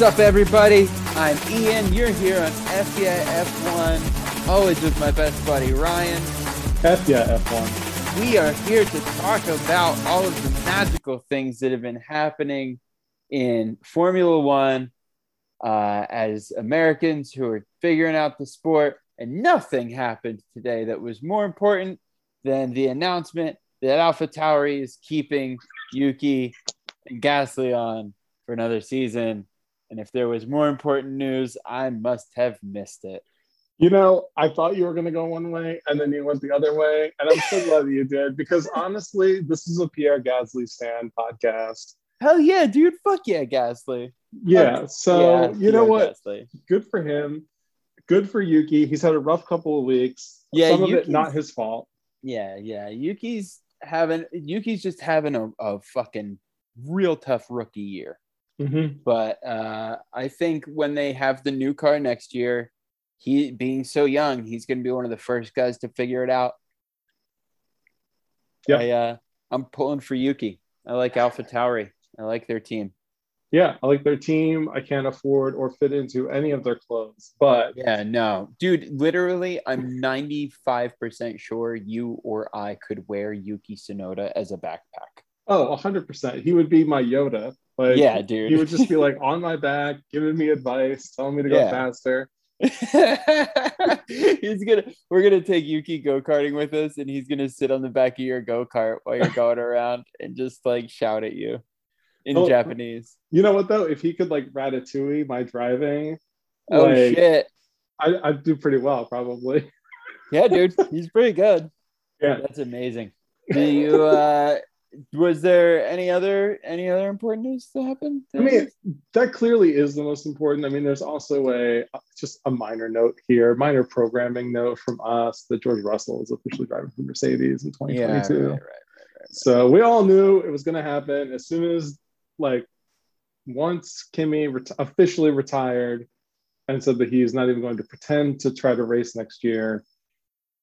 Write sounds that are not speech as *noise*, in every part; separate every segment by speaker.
Speaker 1: What's up, everybody? I'm Ian. You're here on FBI F1, always with my best buddy Ryan.
Speaker 2: F yeah, F1.
Speaker 1: We are here to talk about all of the magical things that have been happening in Formula One uh, as Americans who are figuring out the sport. And nothing happened today that was more important than the announcement that Alpha Tauri is keeping Yuki and Gasly on for another season. And if there was more important news, I must have missed it.
Speaker 2: You know, I thought you were going to go one way and then you went the other way. And I'm so glad that you did because *laughs* honestly, this is a Pierre Gasly stand podcast.
Speaker 1: Hell yeah, dude. Fuck yeah, Gasly.
Speaker 2: Yeah. So,
Speaker 1: Yeah,
Speaker 2: you know what?
Speaker 1: Gasly.
Speaker 2: Good for him. Good for Yuki. He's had a rough couple of weeks.
Speaker 1: Yeah,
Speaker 2: Some of
Speaker 1: Yuki's-
Speaker 2: it not his fault.
Speaker 1: Yeah, yeah. Yuki's having Yuki's just having a, a fucking real tough rookie year.
Speaker 2: Mm-hmm.
Speaker 1: But uh, I think when they have the new car next year, he being so young, he's going to be one of the first guys to figure it out.
Speaker 2: Yeah.
Speaker 1: I, uh, I'm pulling for Yuki. I like Alpha Tauri. I like their team.
Speaker 2: Yeah, I like their team. I can't afford or fit into any of their clothes, but
Speaker 1: Yeah, no, dude. Literally, I'm 95% sure you or I could wear Yuki Tsunoda as a backpack.
Speaker 2: oh, 100%. He would be my Yoda. Like,
Speaker 1: yeah, dude.
Speaker 2: he would just be like on my back, giving me advice, telling me to go faster. *laughs*
Speaker 1: he's gonna we're gonna take Yuki go-karting with us and he's gonna sit on the back of your go-kart while you're going *laughs* around and just like shout at you in
Speaker 2: Oh.
Speaker 1: Japanese.
Speaker 2: You know what though? If he could like ratatouille my driving,
Speaker 1: Oh
Speaker 2: like,
Speaker 1: shit.
Speaker 2: I, I'd do pretty well probably.
Speaker 1: Yeah, dude. He's pretty good. *laughs*
Speaker 2: Yeah.
Speaker 1: That's amazing. Do you uh was there any other any other important news that happened?
Speaker 2: I mean, that clearly is the most important. I mean, there's also a just a minor note here, minor programming note from us that George Russell is officially driving for Mercedes in
Speaker 1: yeah, right,
Speaker 2: 2022.
Speaker 1: right, right.
Speaker 2: So we all knew it was going to happen as soon as like once Kimi ret- officially retired and said that he's not even going to pretend to try to race next year.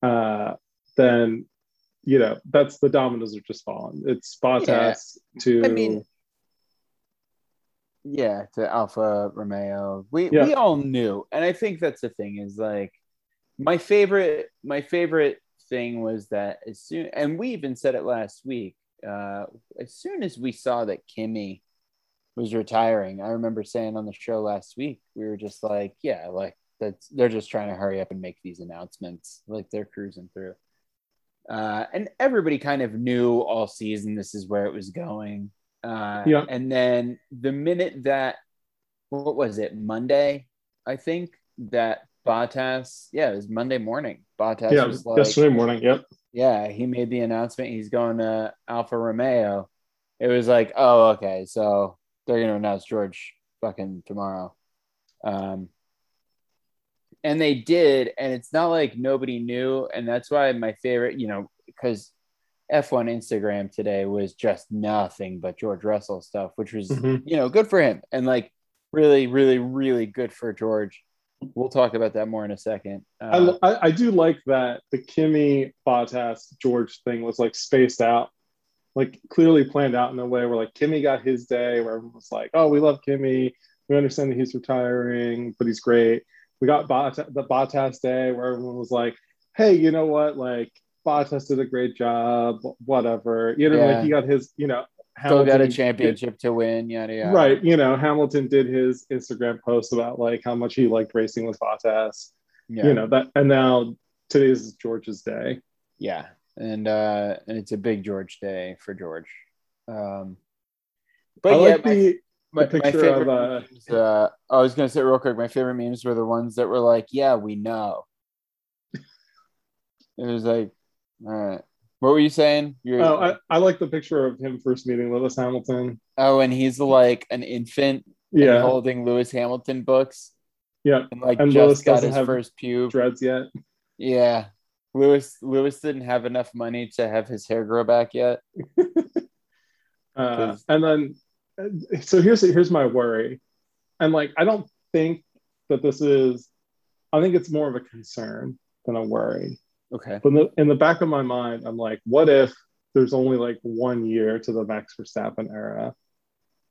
Speaker 2: Uh, then you know that's the dominoes are just fallen. It's Bottas to
Speaker 1: I mean, yeah, to Alfa Romeo. We
Speaker 2: Yeah.
Speaker 1: we all knew, and I think that's the thing is like my favorite my favorite thing was that as soon and we even said it last week. Uh, as soon as we saw that Kimi was retiring, I remember saying on the show last week, we were just like, yeah, like that's they're just trying to hurry up and make these announcements, like they're cruising through. Uh, and everybody kind of knew all season this is where it was going. Uh,
Speaker 2: Yeah.
Speaker 1: And then the minute that, what was it, Monday, I think, that Bottas, yeah, it was Monday morning. Bottas
Speaker 2: yeah
Speaker 1: was like,
Speaker 2: yesterday morning. Yep.
Speaker 1: yeah, he made the announcement he's going to Alfa Romeo. It was like, oh, okay, so they're going to announce George fucking tomorrow. Um, and they did, and it's not like nobody knew, and that's why my favorite, you know, because F1 Instagram today was just nothing but George Russell stuff, which was,
Speaker 2: Mhm.
Speaker 1: you know, good for him, and like really, really, really good for George. We'll talk about that more in a second. Uh,
Speaker 2: I, I, I do like that the Kimi Bottas George thing was like spaced out, like clearly planned out in a way where like Kimi got his day where everyone was like, oh, we love Kimi. We understand that he's retiring, but he's great. We got Bottas, the Bottas day where everyone was like, hey, you know what? Like Bottas did a great job, whatever. You know,
Speaker 1: Yeah.
Speaker 2: like he got his, you know,
Speaker 1: still got a
Speaker 2: Hamilton did-
Speaker 1: championship to win, yada yada.
Speaker 2: Right. You know, Hamilton did his Instagram post about like how much he liked racing with Bottas.
Speaker 1: Yeah.
Speaker 2: You know, that and now today's George's day.
Speaker 1: Yeah, and uh, and it's a big George day for George. Um, but
Speaker 2: I
Speaker 1: yeah,
Speaker 2: like the,
Speaker 1: my,
Speaker 2: the
Speaker 1: my
Speaker 2: picture
Speaker 1: favorite
Speaker 2: of uh
Speaker 1: memes, uh, I was gonna say real quick. My favorite memes were the ones that were like, "Yeah, we know." It was like, all right. What were you saying? You're,
Speaker 2: oh I, I like the picture of him first meeting Lewis Hamilton.
Speaker 1: oh, and he's like an infant
Speaker 2: Yeah.
Speaker 1: holding Lewis Hamilton books,
Speaker 2: Yeah.
Speaker 1: and like
Speaker 2: And
Speaker 1: just
Speaker 2: Lewis
Speaker 1: got his first pube.
Speaker 2: Dreads yet.
Speaker 1: Yeah. Lewis Lewis didn't have enough money to have his hair grow back yet. *laughs*
Speaker 2: Uh, and then Uh, so here's here's my worry. And like I don't think that this is I think it's more of a concern than a worry.
Speaker 1: Okay.
Speaker 2: But in the, in the back of my mind, I'm like, what if there's only like one year to the Max Verstappen era?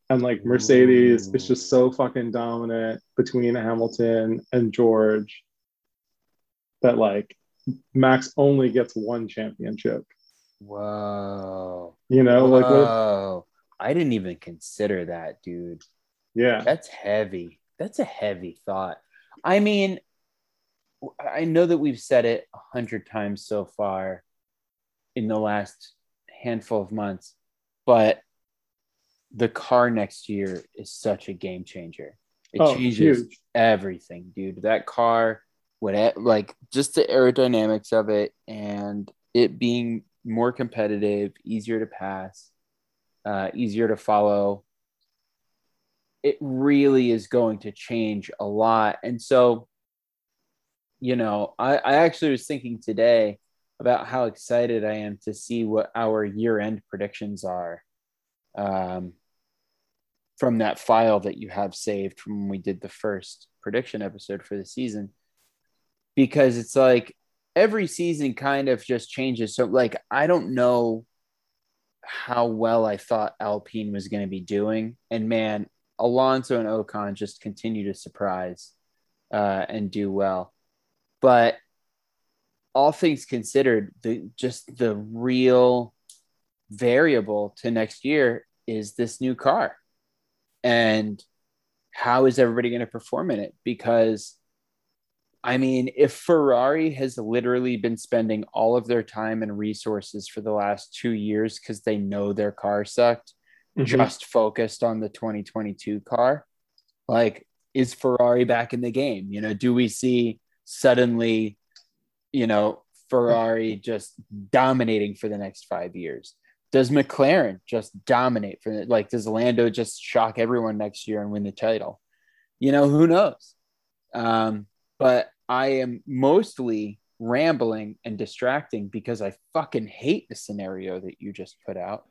Speaker 2: And like Mercedes is just so fucking dominant between Hamilton and George that like Max only gets one championship.
Speaker 1: Whoa.
Speaker 2: You know, like what,
Speaker 1: Whoa. I didn't even consider that, dude.
Speaker 2: yeah.
Speaker 1: That's heavy. That's a heavy thought. I mean, I know that we've said it a hundred times so far in the last handful of months, but the car next year is such a game changer. It
Speaker 2: Oh,
Speaker 1: changes
Speaker 2: huge.
Speaker 1: everything, dude. That car, what it, like just the aerodynamics of it and it being more competitive, easier to pass, uh, easier to follow. It really is going to change a lot. And so, you know, I, I actually was thinking today about how excited I am to see what our year end predictions are um, from that file that you have saved from when we did the first prediction episode for the season. Because it's like every season kind of just changes. So, like, I don't know how well I thought Alpine was going to be doing. And man, Alonso and Ocon just continue to surprise uh, and do well. But all things considered, the just the real variable to next year is this new car. And how is everybody going to perform in it? Because I mean, if Ferrari has literally been spending all of their time and resources for the last two years because they know their car sucked,
Speaker 2: Mhm.
Speaker 1: just focused on the 2022 car, like, is Ferrari back in the game? You know, do we see suddenly, you know, Ferrari *laughs* just dominating for the next five years? Does McLaren just dominate for like, does Lando just shock everyone next year and win the title? You know, who knows? Um, but I am mostly rambling and distracting because I fucking hate the scenario that you just put out.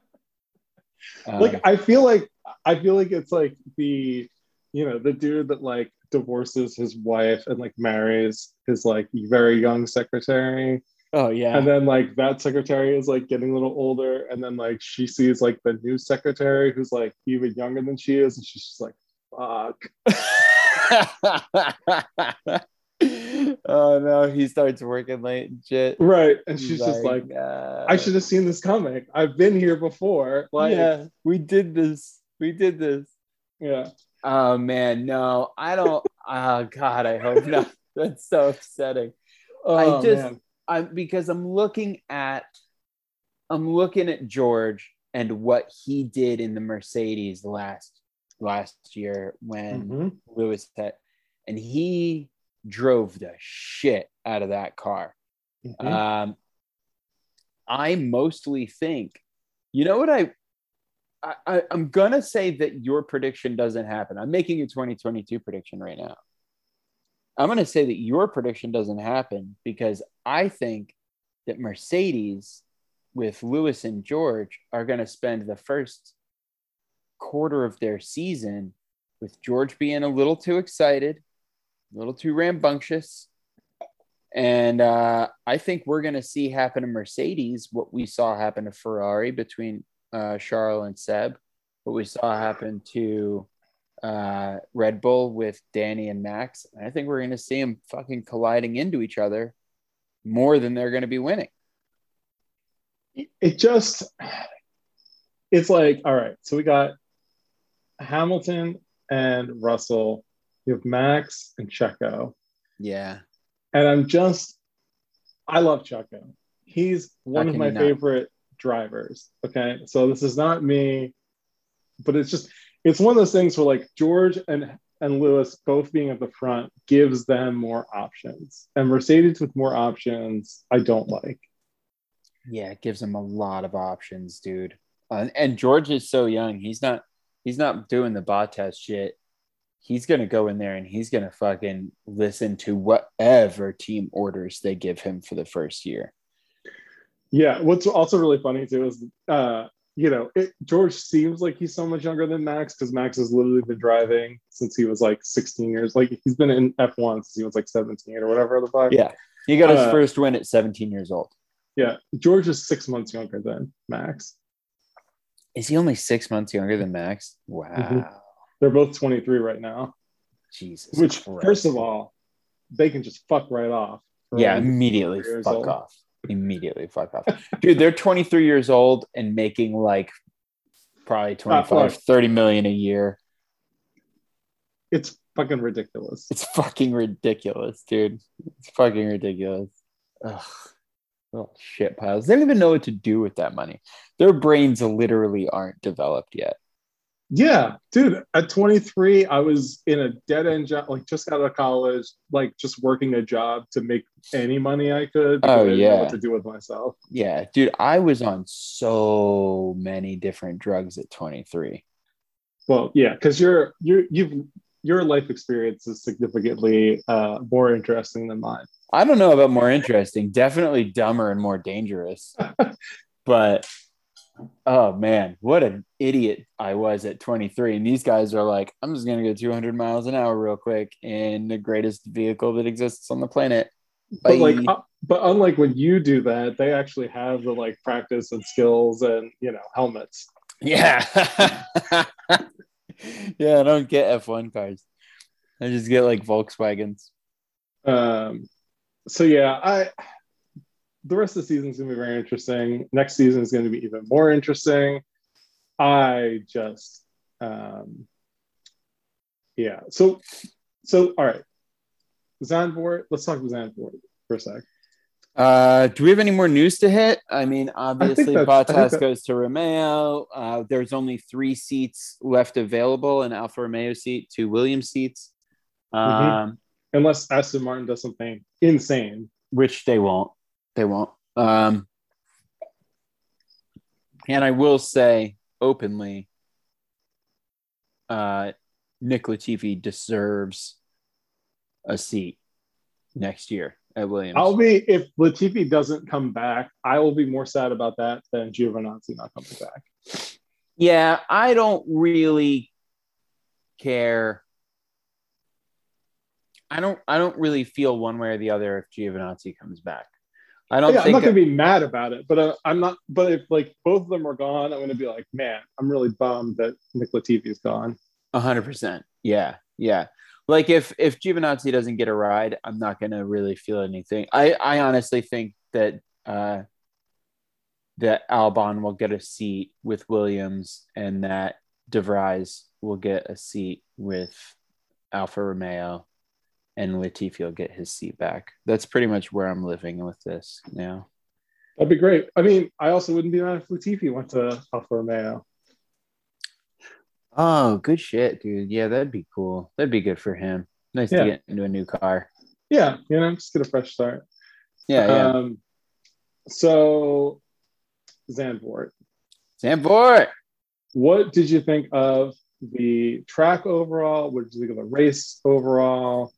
Speaker 1: Um,
Speaker 2: like I feel like I feel like it's like the you know the dude that like divorces his wife and like marries his like very young secretary.
Speaker 1: Oh yeah,
Speaker 2: and then like that secretary is like getting a little older. And then like she sees like the new secretary who's like even younger than she is. And she's just like fuck *laughs*
Speaker 1: oh no, he starts working late and shit.
Speaker 2: right and
Speaker 1: He's
Speaker 2: she's just like
Speaker 1: uh,
Speaker 2: I should have seen this coming I've been here before like yeah,
Speaker 1: we did this. We did this. Yeah. Oh man, no, I don't. oh god, I hope not. *laughs* That's so upsetting.
Speaker 2: Oh,
Speaker 1: I just,
Speaker 2: man.
Speaker 1: I'm because I'm looking at, I'm looking at George and what he did in the Mercedes last last year when
Speaker 2: Mhm.
Speaker 1: Lewis had, and he drove the shit out of that car.
Speaker 2: Mhm.
Speaker 1: Um, I mostly think, you know what I, I, I I'm gonna say that your prediction doesn't happen. I'm making a 2022 prediction right now. I'm gonna say that your prediction doesn't happen because I think that Mercedes with Lewis and George are gonna spend the first quarter of their season with George being a little too excited, a little too rambunctious. And uh, I think we're going to see happen to Mercedes what we saw happen to Ferrari between uh, Charles and Seb, what we saw happen to uh, Red Bull with Danny and Max. And I think we're going to see them fucking colliding into each other more than they're going to be winning.
Speaker 2: it just it's like all right so we got hamilton and russell you have max and checo
Speaker 1: Yeah.
Speaker 2: and i'm just i love checo he's one of my favorite drivers okay so this is not me but it's just it's one of those things where like george and and lewis both being at the front gives them more options and mercedes with more options i don't like
Speaker 1: Yeah, it gives him a lot of options, dude. Uh, and George is so young. He's not he's not doing the Bottas shit. He's gonna go in there and he's gonna fucking listen to whatever team orders they give him for the first year.
Speaker 2: Yeah, what's also really funny too is, uh, you know, it, George seems like he's so much younger than Max because Max has literally been driving since he was like 16 years. Like he's been in F1 since he was like 17 or whatever the fuck.
Speaker 1: Yeah. He got his
Speaker 2: Uh,
Speaker 1: first win at 17 years old.
Speaker 2: Yeah. George is six months younger than Max.
Speaker 1: Is he only six months younger than Max? Wow.
Speaker 2: Mhm. They're both 23 right now.
Speaker 1: Jesus.
Speaker 2: Which,
Speaker 1: Christ.
Speaker 2: first of all, they can just fuck right off.
Speaker 1: yeah, immediately fuck
Speaker 2: old.
Speaker 1: off. Immediately fuck off. *laughs* Dude, they're 23 years old and making like probably 25, 30 million a year.
Speaker 2: It's fucking ridiculous.
Speaker 1: It's fucking ridiculous, dude. It's fucking ridiculous. Ugh. Little shit piles. They don't even know what to do with that money. Their brains literally aren't developed yet.
Speaker 2: Yeah, dude. At 23, I was in a dead end job, like just out of college, like just working a job to make any money I could.
Speaker 1: Oh,
Speaker 2: I didn't know
Speaker 1: yeah.
Speaker 2: what to do with myself.
Speaker 1: Yeah, dude, I was on so many different drugs at 23.
Speaker 2: Well, yeah, because you're you're you've your life experience is significantly uh, more interesting than mine.
Speaker 1: I don't know about more interesting, definitely dumber and more dangerous. *laughs* but oh man, what an idiot I was at 23. And these guys are like, I'm just gonna go 200 miles an hour real quick in the greatest vehicle that exists on the planet.
Speaker 2: But like, uh, but unlike when you do that, they actually have the like practice and skills and you know helmets.
Speaker 1: Yeah. *laughs* yeah, I don't get F1 cars. I just get like Volkswagens.
Speaker 2: Um, so yeah, I the rest of the season is going to be very interesting. Next season is going to be even more interesting. I just, um, yeah. So, so all right, Zandvoort. Let's talk about Zandvoort for a sec.
Speaker 1: Uh, do we have any more news to hit? I mean, obviously,
Speaker 2: I
Speaker 1: Bottas goes to Romeo. Uh, there's only three seats left available an Alfa Romeo seat, two Williams seats, um,
Speaker 2: Mhm. Unless Aston Martin does something insane.
Speaker 1: which they won't. They won't. Um, and I will say openly, uh, Nick Latifi deserves a seat next year at Williams.
Speaker 2: I'll be if Latifi doesn't come back, I will be more sad about that than Giovinazzi not coming back.
Speaker 1: Yeah, I don't really care. I don't. I don't really feel one way or the other if Giovinazzi comes back. I don't
Speaker 2: Yeah, I'm not gonna be mad about it, but uh, I'm not. But if like both of them are gone, I'm gonna be like, man, I'm really bummed that Nick Latifi is gone.
Speaker 1: Hundred percent. Yeah, yeah. Like if if Giovinazzi doesn't get a ride, I'm not gonna really feel anything. I I honestly think that uh that Albon will get a seat with Williams and that DeVries will get a seat with Alfa Romeo and Latifi will get his seat back. That's pretty much where I'm living with this now.
Speaker 2: That'd be great. I mean, I also wouldn't be mad if Latifi went to Alfa Romeo.
Speaker 1: Oh, good shit, dude. Yeah, that'd be cool. That'd be good for him. Nice
Speaker 2: Yeah.
Speaker 1: to get into a new car.
Speaker 2: Yeah, you know, just get a fresh start.
Speaker 1: Yeah, yeah.
Speaker 2: Um, so Zandvoort,
Speaker 1: Zandvoort.
Speaker 2: what did you think of the track overall? What did you think of the race overall?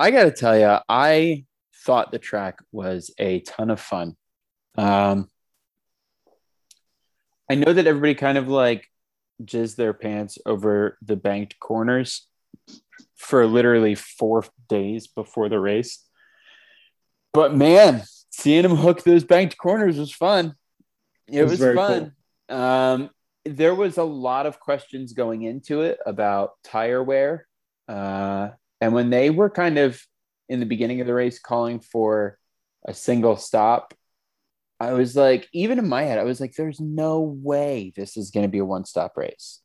Speaker 1: I got to tell you, I thought the track was a ton of fun. Um, I know that everybody kind of like jizz their pants over the banked corners for literally four days before the race. But man, seeing him hook those banked corners was fun. It,
Speaker 2: It was
Speaker 1: was, fun. Um, there was a lot of questions going into it about tire wear. Uh, and when they were kind of in the beginning of the race calling for a single stop, I was like, even in my head, I was like, there's no way this is going to be a one stop race.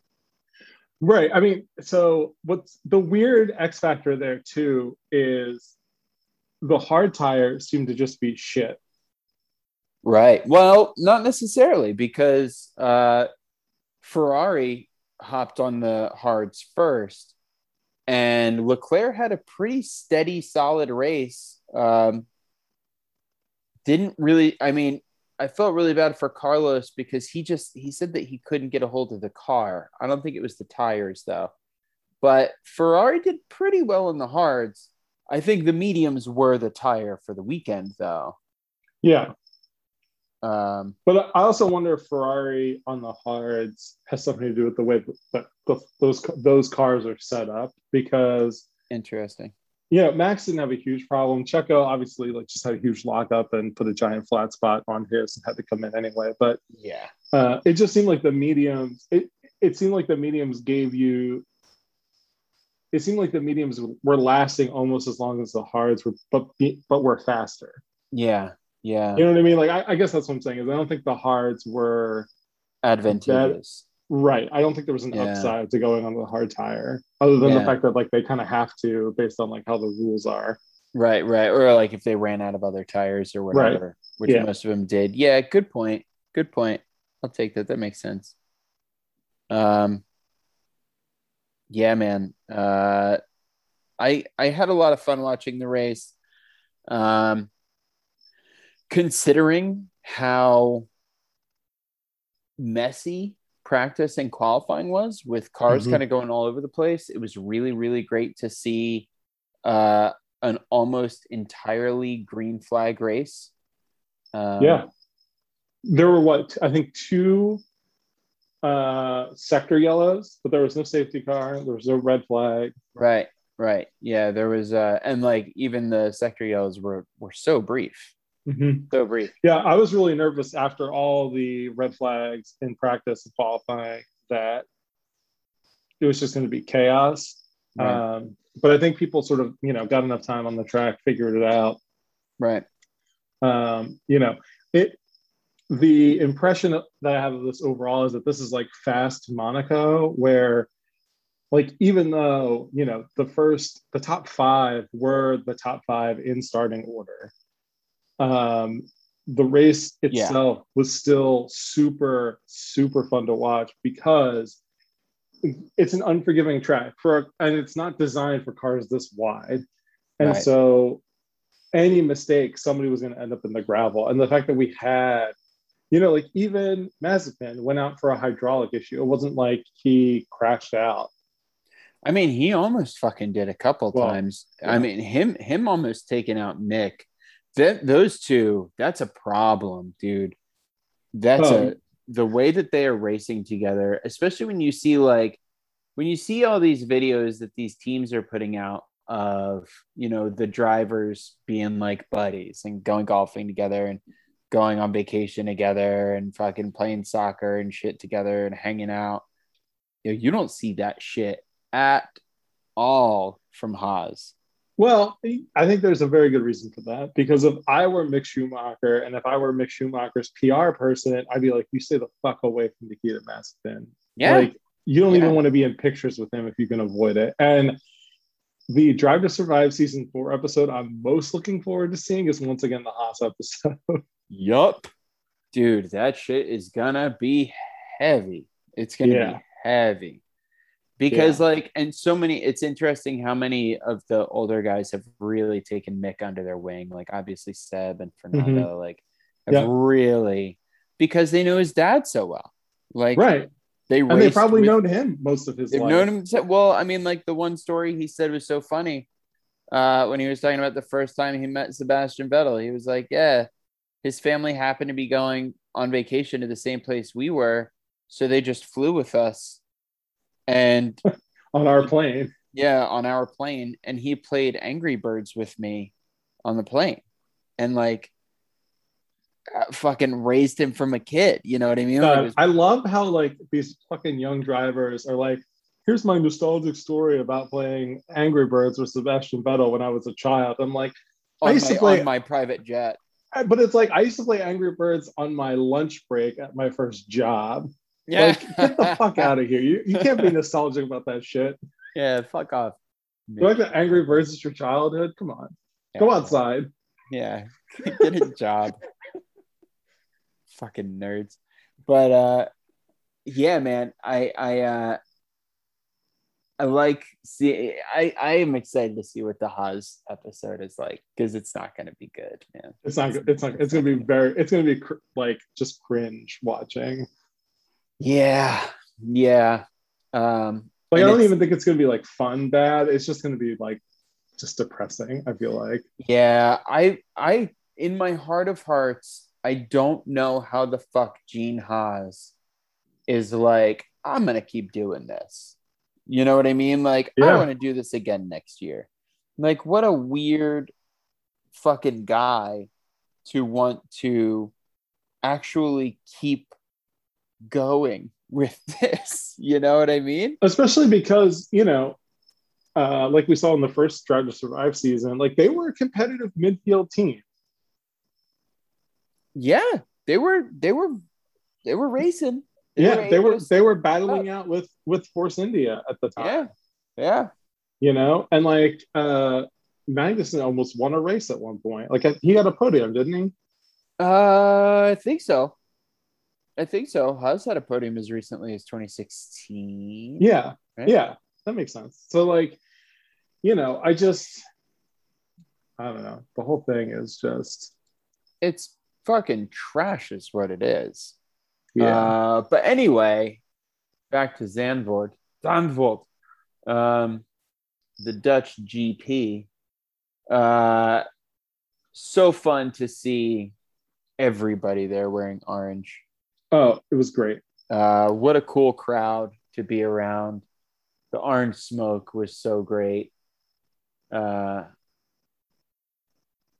Speaker 2: Right. I mean, so what's the weird X factor there too is the hard tires seem to just be shit.
Speaker 1: Right. Well, not necessarily because uh, Ferrari hopped on the hards first, and Leclerc had a pretty steady, solid race. Um, didn't really. I mean, I felt really bad for Carlos because he just he said that he couldn't get a hold of the car. I don't think it was the tires though, but Ferrari did pretty well in the hards. I think the mediums were the tire for the weekend though.
Speaker 2: Yeah.
Speaker 1: Um,
Speaker 2: But I also wonder if Ferrari on the hards has something to do with the way that the, those those cars are set up because
Speaker 1: interesting.
Speaker 2: you know Max didn't have a huge problem. Checo obviously like just had a huge lockup and put a giant flat spot on his and had to come in anyway. But
Speaker 1: Yeah.
Speaker 2: uh, it just seemed like the mediums. It it seemed like the mediums gave you. It seemed like the mediums were lasting almost as long as the hards were, but but were faster.
Speaker 1: Yeah, yeah.
Speaker 2: You know what I mean? Like I, I guess that's what I'm saying is I don't think the hards were
Speaker 1: advantageous.
Speaker 2: Right. I don't think there was an yeah. upside to going on the hard tire, other than yeah. the fact that like they kind of have to based on like how the rules are.
Speaker 1: Right, right. Or like if they ran out of other tires or whatever, right. which yeah. most of them did. Yeah, good point. Good point. I'll take that. That makes sense. Um yeah, man. Uh I I had a lot of fun watching the race. Um considering how messy practice and qualifying was with cars mm-hmm. kind of going all over the place. It was really, really great to see uh, an almost entirely green flag race.
Speaker 2: Um, yeah. There were what, I think two uh, sector yellows, but there was no safety car. There was no red flag.
Speaker 1: Right, right. Yeah, there was, uh, and like even the sector yellows were, were so brief.
Speaker 2: Mm-hmm.
Speaker 1: So brief.
Speaker 2: Yeah, I was really nervous after all the red flags in practice and qualifying that it was just going to be chaos. Right. Um, but I think people sort of, you know, got enough time on the track, figured it out.
Speaker 1: Right.
Speaker 2: Um, you know, it. The impression that I have of this overall is that this is like fast Monaco, where like even though you know the first the top five were the top five in starting order um, the race itself yeah. was still super super fun to watch because it's an unforgiving track for and it's not designed for cars this wide and right. so any mistake somebody was going to end up in the gravel and the fact that we had you know like even mazepin went out for a hydraulic issue it wasn't like he crashed out
Speaker 1: i mean he almost fucking did a couple well, times yeah. i mean him him almost taking out mick that those two, that's a problem, dude. That's oh. a um, the way that they are racing together, especially when you see like when you see all these videos that these teams are putting out of you know the drivers being like buddies and going golfing together and going on vacation together and fucking playing soccer and shit together and hanging out. You, know, you don't see that shit at all from Haas.
Speaker 2: Well, I think there's a very good reason for that because if I were Mick Schumacher and if I were Mick Schumacher's PR person, I'd be like, you stay the fuck away from Nikita Mazepin.
Speaker 1: Yeah.
Speaker 2: Like, you don't yeah. even want to be in pictures with him if you can avoid it. And the Drive to Survive season four episode I'm most looking forward to seeing is once again the Haas episode. *laughs*
Speaker 1: yup. Dude, that shit is gonna be heavy. It's gonna yeah. be heavy because yeah. like and so many it's interesting how many of the older guys have really taken mick under their wing like obviously seb and fernando mm-hmm. like have yeah. really because they know his dad so well like
Speaker 2: right they and they probably with, known him most of his they've life. known
Speaker 1: him well i mean like the one story he said was so funny uh when he was talking about the first time he met sebastian vettel he was like yeah his family happened to be going on vacation to the same place we were so they just flew with us and *laughs*
Speaker 2: on our plane.
Speaker 1: Yeah, on our plane, and he played Angry Birds with me on the plane, and like uh, fucking raised him from a kid. You know what I mean?
Speaker 2: like was- I love how like these fucking young drivers are like, here's my nostalgic story about playing Angry Birds with Sebastian Vettel when I was a child. I'm like,
Speaker 1: I used my, to play my private jet.
Speaker 2: But it's like I used to play Angry Birds on my lunch break at my first job. Yeah. Like, get the fuck *laughs* out of here. You, you can't be nostalgic about that shit.
Speaker 1: Yeah, fuck off.
Speaker 2: You like the Angry Birds is your childhood? Come on. Yeah. Go outside.
Speaker 1: Yeah. Get a *laughs* job. Fucking nerds. But uh yeah, man. I I uh I like see I I am excited to see what the Haas episode is like because it's not going to be good, man.
Speaker 2: It's not it's not it's going to be very it's going to be cr- like just cringe watching.
Speaker 1: Yeah, yeah. Um,
Speaker 2: like I don't even think it's gonna be like fun bad. It's just gonna be like just depressing. I feel like.
Speaker 1: Yeah, I I in my heart of hearts, I don't know how the fuck Gene Haas is like. I'm gonna keep doing this. You know what I mean? Like yeah. I want to do this again next year. Like what a weird fucking guy to want to actually keep going with *laughs* this. You know what I mean?
Speaker 2: Especially because, you know, uh, like we saw in the first Drive to Survive season, like they were a competitive midfield team.
Speaker 1: Yeah, they were they were they were racing.
Speaker 2: They yeah, were they were they were battling out with with Force India at the time.
Speaker 1: Yeah. Yeah.
Speaker 2: You know, and like uh Magnussen almost won a race at one point. Like he had a podium, didn't he?
Speaker 1: Uh, I think so. I think so. Haas had a podium as recently as 2016.
Speaker 2: Yeah. Right? Yeah. That makes sense. So, like, you know, I just, I don't know. The whole thing is just.
Speaker 1: It's fucking trash, is what it is.
Speaker 2: Yeah.
Speaker 1: Uh, but anyway, back to Zandvoort. Zandvoort. Um, the Dutch GP. Uh, so fun to see everybody there wearing orange.
Speaker 2: Oh, it was great.
Speaker 1: Uh, what a cool crowd to be around. The orange smoke was so great. Uh,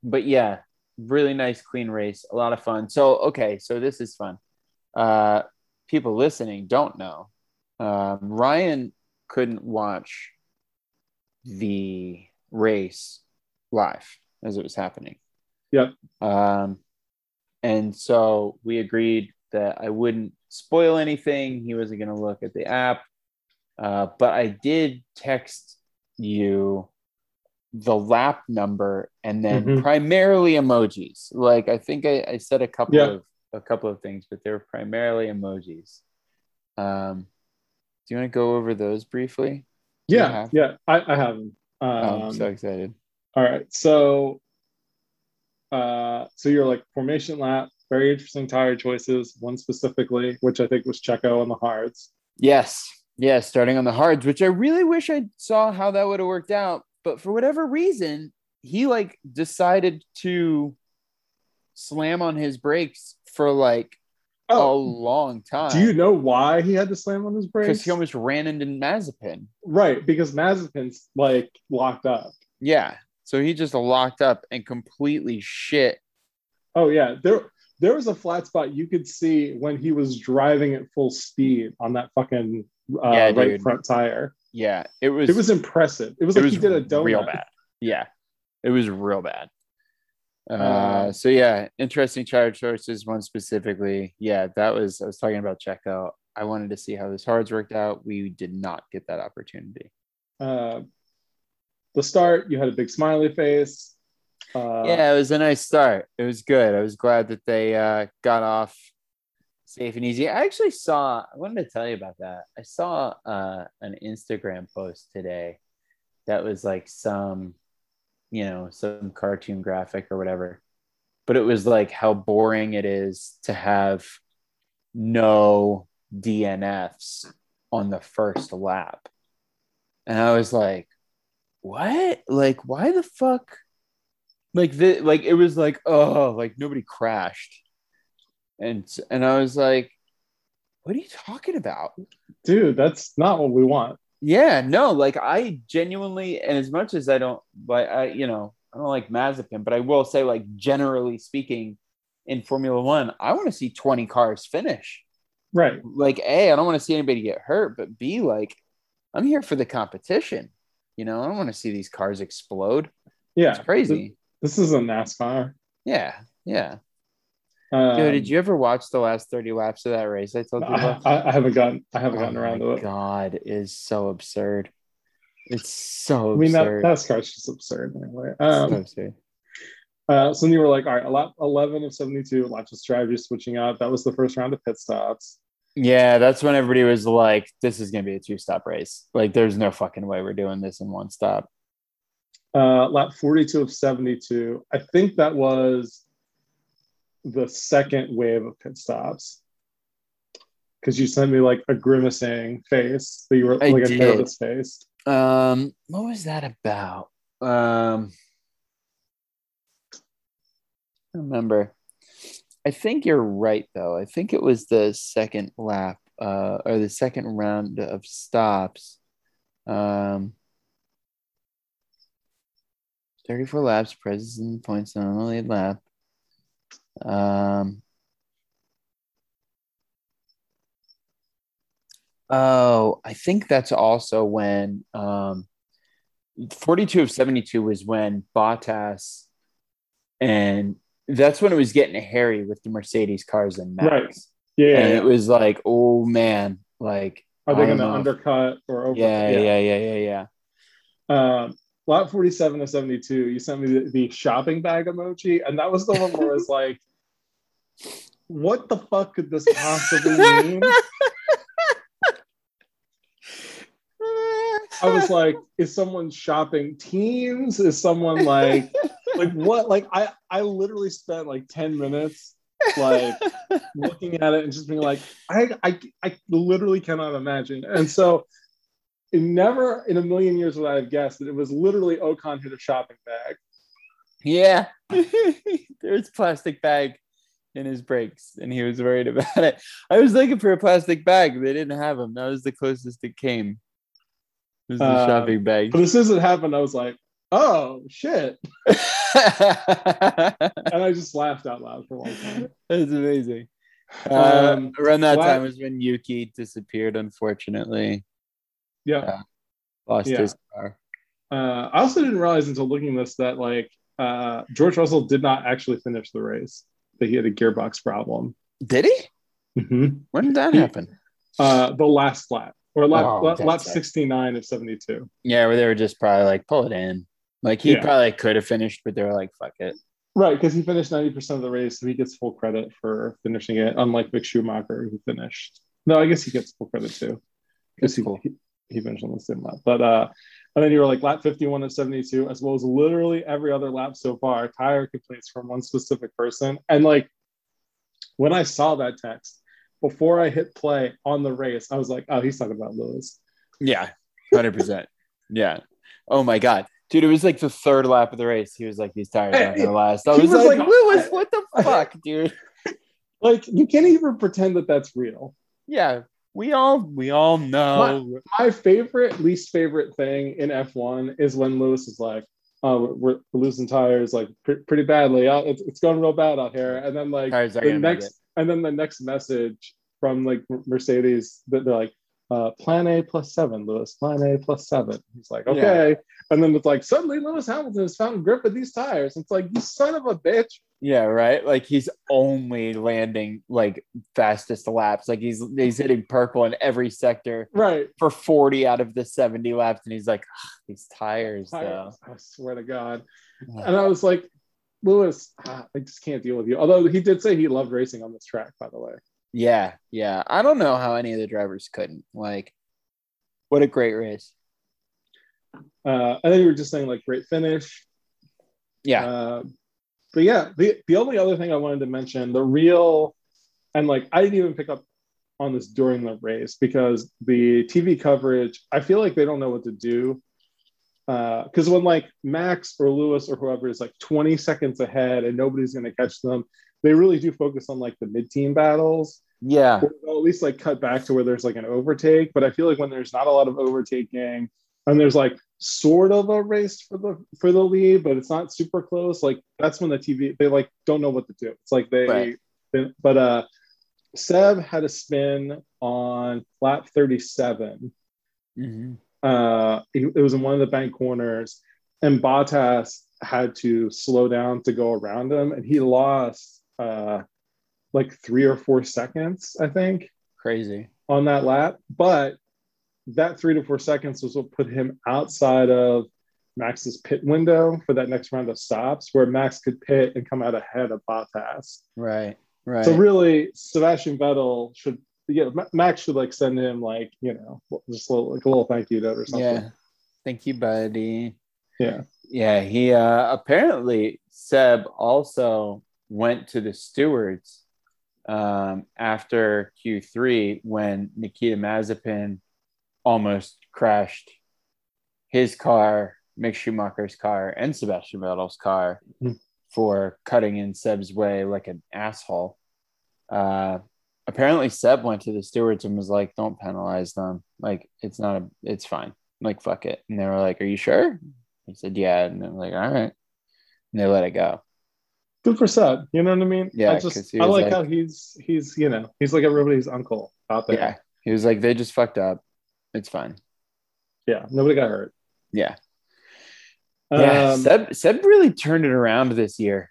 Speaker 1: but yeah, really nice, clean race. A lot of fun. So, okay, so this is fun. Uh, people listening don't know. Um, Ryan couldn't watch the race live as it was happening.
Speaker 2: Yep.
Speaker 1: Um, and so we agreed that I wouldn't spoil anything. He wasn't going to look at the app. Uh, but I did text you the lap number and then mm-hmm. primarily emojis. Like I think I, I said a couple yeah. of a couple of things, but they're primarily emojis. Um, do you want to go over those briefly?
Speaker 2: yeah, yeah, I, I have them.
Speaker 1: Um, oh, I'm so excited.
Speaker 2: All right, so uh, so you're like formation lap, very interesting tire choices. One specifically, which I think was Checo on the hards.
Speaker 1: Yes, yes, starting on the hards, which I really wish I saw how that would have worked out. But for whatever reason, he like decided to slam on his brakes for like oh, a long time.
Speaker 2: Do you know why he had to slam on his brakes?
Speaker 1: Because he almost ran into Mazepin.
Speaker 2: Right, because Mazepin's like locked up.
Speaker 1: Yeah, so he just locked up and completely shit.
Speaker 2: Oh yeah, there there was a flat spot you could see when he was driving at full speed on that fucking uh, yeah, right front tire.
Speaker 1: Yeah, it was.
Speaker 2: It was impressive. It was like was he did a donut.
Speaker 1: Real bad. Yeah, it was real bad. Uh, uh, so yeah, interesting tire choices. One specifically, yeah, that was. I was talking about Checo. I wanted to see how this hards worked out. We did not get that opportunity.
Speaker 2: Uh, the start, you had a big smiley face.
Speaker 1: Uh, yeah, it was a nice start. It was good. I was glad that they uh, got off safe and easy. I actually saw, I wanted to tell you about that. I saw uh, an Instagram post today that was like some, you know, some cartoon graphic or whatever. But it was like how boring it is to have no DNFs on the first lap. And I was like, what? Like, why the fuck? Like the like it was like, oh, like nobody crashed. And and I was like, what are you talking about?
Speaker 2: Dude, that's not what we want.
Speaker 1: Yeah, no, like I genuinely, and as much as I don't like I, you know, I don't like Mazepin, but I will say, like, generally speaking, in Formula One, I want to see 20 cars finish.
Speaker 2: Right.
Speaker 1: Like, A, I don't want to see anybody get hurt, but B, like, I'm here for the competition. You know, I don't want to see these cars explode.
Speaker 2: Yeah,
Speaker 1: it's crazy.
Speaker 2: This, is a NASCAR.
Speaker 1: Yeah, yeah. Um, Dude, did you ever watch the last thirty laps of that race? I told you.
Speaker 2: I, I, haven't gotten. I haven't oh gotten around to it.
Speaker 1: God, is so absurd. It's so. I mean, that
Speaker 2: NASCAR's just absurd anyway. Um, so absurd. Uh, so you were like, all right, lap 11 of 72, lots of strategy switching up. That was the first round of pit stops.
Speaker 1: Yeah, that's when everybody was like, this is going to be a two stop race. Like, there's no fucking way we're doing this in one stop.
Speaker 2: Uh, lap 42 of 72. I think that was the second wave of pit stops. Because you sent me like a grimacing face, that you were I like did. a nervous face.
Speaker 1: Um, what was that about? Um, I remember. I think you're right, though. I think it was the second lap uh, or the second round of stops. Um, 34 laps, presence points on the lead lap. Um, Oh, I think that's also when um, 42 of 72 was when Bottas and that's when it was getting hairy with the Mercedes cars and Max.
Speaker 2: Right. Yeah.
Speaker 1: and
Speaker 2: yeah.
Speaker 1: it was like, oh man, like
Speaker 2: Are they going to undercut or over?
Speaker 1: yeah, yeah, yeah, yeah, yeah.
Speaker 2: Um, lot 47 to 72, you sent me the, the shopping bag emoji, and that was the one where I was like, what the fuck could this possibly mean? I was like, is someone shopping teams? Is someone like, like what? Like, I, I literally spent like 10 minutes like looking at it and just being like, I, I, I literally cannot imagine. And so, it never in a million years would I have guessed that it was literally Ocon hit a shopping bag.
Speaker 1: yeah. *laughs* There's plastic bag in his brakes, and he was worried about it. I was looking for a plastic bag. They didn't have them. That was the closest it came. It was the
Speaker 2: Uh,
Speaker 1: shopping bag.
Speaker 2: But as soon as it happened, I was like, oh shit. *laughs* And I just laughed out loud for a long time.
Speaker 1: amazing. Uh,
Speaker 2: Um,
Speaker 1: around that time was when Yuki disappeared, unfortunately.
Speaker 2: Yeah.
Speaker 1: Lost
Speaker 2: Yeah.
Speaker 1: his car.
Speaker 2: Uh, I also didn't realize until looking this that like uh, George Russell did not actually finish the race. That he had a gearbox problem.
Speaker 1: Did he? When did that happen?
Speaker 2: Uh, the last lap or lap,
Speaker 1: Oh,
Speaker 2: lap, lap 69 of 72.
Speaker 1: Yeah, where they were just probably like, pull it in. Like he
Speaker 2: Yeah.
Speaker 1: probably could have finished, but they were like, fuck it.
Speaker 2: Right, because he finished 90% of the race, so he gets full credit for finishing it, unlike Mick Schumacher, who finished. No, I guess he gets full credit too. Because he,
Speaker 1: cool.
Speaker 2: he, he finished on the same lap. But uh and then you were like lap 51 of 72, as well as literally every other lap so far, tire complaints from one specific person. And like when I saw that text, before I hit play on the race, I was like, oh, he's talking about Lewis.
Speaker 1: Yeah, 100%. yeah. Oh my God. Dude, it was like the third lap of the race. He was like, these tires aren't last. I
Speaker 2: He
Speaker 1: was,
Speaker 2: was
Speaker 1: like,
Speaker 2: like-
Speaker 1: Lewis, what the *laughs* fuck, dude?
Speaker 2: Like, you can't even pretend that that's real.
Speaker 1: Yeah, we all we all know.
Speaker 2: my favorite, least favorite thing in F1 is when Lewis is like, "Oh, we're, we're losing tires like pre- pretty badly. Oh, it's, it's going real bad out here." And then like
Speaker 1: tires
Speaker 2: the
Speaker 1: going to make it.
Speaker 2: next, and then the next message from like Mercedes that they're like, uh, "Plan A plus seven, Lewis. Plan A plus seven. He's like, "Okay." And then it's like suddenly Lewis Hamilton has found grip with these tires. It's like you son of a bitch.
Speaker 1: Yeah, right. Like he's only landing like fastest laps. Like he's he's hitting purple in every sector
Speaker 2: Right.
Speaker 1: for 40 out of the 70 laps. And he's like, "Ah, these tires, though.
Speaker 2: I swear to God. And I was like, Lewis, ah, I just can't deal with you. Although he did say he loved racing on this track, by the way.
Speaker 1: Yeah, yeah. I don't know how any of the drivers couldn't. Like, what a great race.
Speaker 2: Uh, and then you were just saying like great finish.
Speaker 1: Yeah.
Speaker 2: Uh, but yeah, the, the only other thing I wanted to mention, the real, and like I didn't even pick up on this during the race because the TV coverage, I feel like they don't know what to do. Because when like Max or Lewis or whoever is like 20 seconds ahead and nobody's going to catch them, they really do focus on like the mid team battles.
Speaker 1: yeah.
Speaker 2: or at least like cut back to where there's like an overtake. But I feel like when there's not a lot of overtaking and there's like sort of a race for the for the lead, but it's not super close, like that's when the TV they like don't know what to do. It's like they,
Speaker 1: Right.
Speaker 2: they- but uh Seb had a spin on lap 37.
Speaker 1: Mhm.
Speaker 2: Uh it, it was in one of the bank corners, and Bottas had to slow down to go around him, and he lost uh like three or four seconds, I think
Speaker 1: Crazy.
Speaker 2: on that lap, but that three to four seconds was what put him outside of Max's pit window for that next round of stops, where Max could pit and come out ahead of Bottas.
Speaker 1: Right. Right.
Speaker 2: So really, Sebastian Vettel should, yeah, Max should like send him like you know just a little, like a little thank you note or something.
Speaker 1: yeah. Thank you, buddy.
Speaker 2: Yeah.
Speaker 1: Yeah. He uh apparently Seb also went to the stewards um after Q3 when Nikita Mazepin almost crashed his car, Mick Schumacher's car, and Sebastian Vettel's car
Speaker 2: Mhm.
Speaker 1: for cutting in Seb's way like an asshole. Uh, apparently, Seb went to the stewards and was like, "Don't penalize them. Like, it's not a, it's fine. Like, fuck it." And they were like, "Are you sure?" He said, "Yeah." And they're like, "All right." And they let it go.
Speaker 2: Good for Seb. You know what I mean?
Speaker 1: Yeah,
Speaker 2: I just I like,
Speaker 1: like-
Speaker 2: how he's he's you know he's like everybody's uncle out there.
Speaker 1: Yeah, He was like, they just fucked up. It's fine.
Speaker 2: Yeah, nobody got hurt.
Speaker 1: Yeah. Yeah.
Speaker 2: Um,
Speaker 1: Seb Seb really turned it around this year.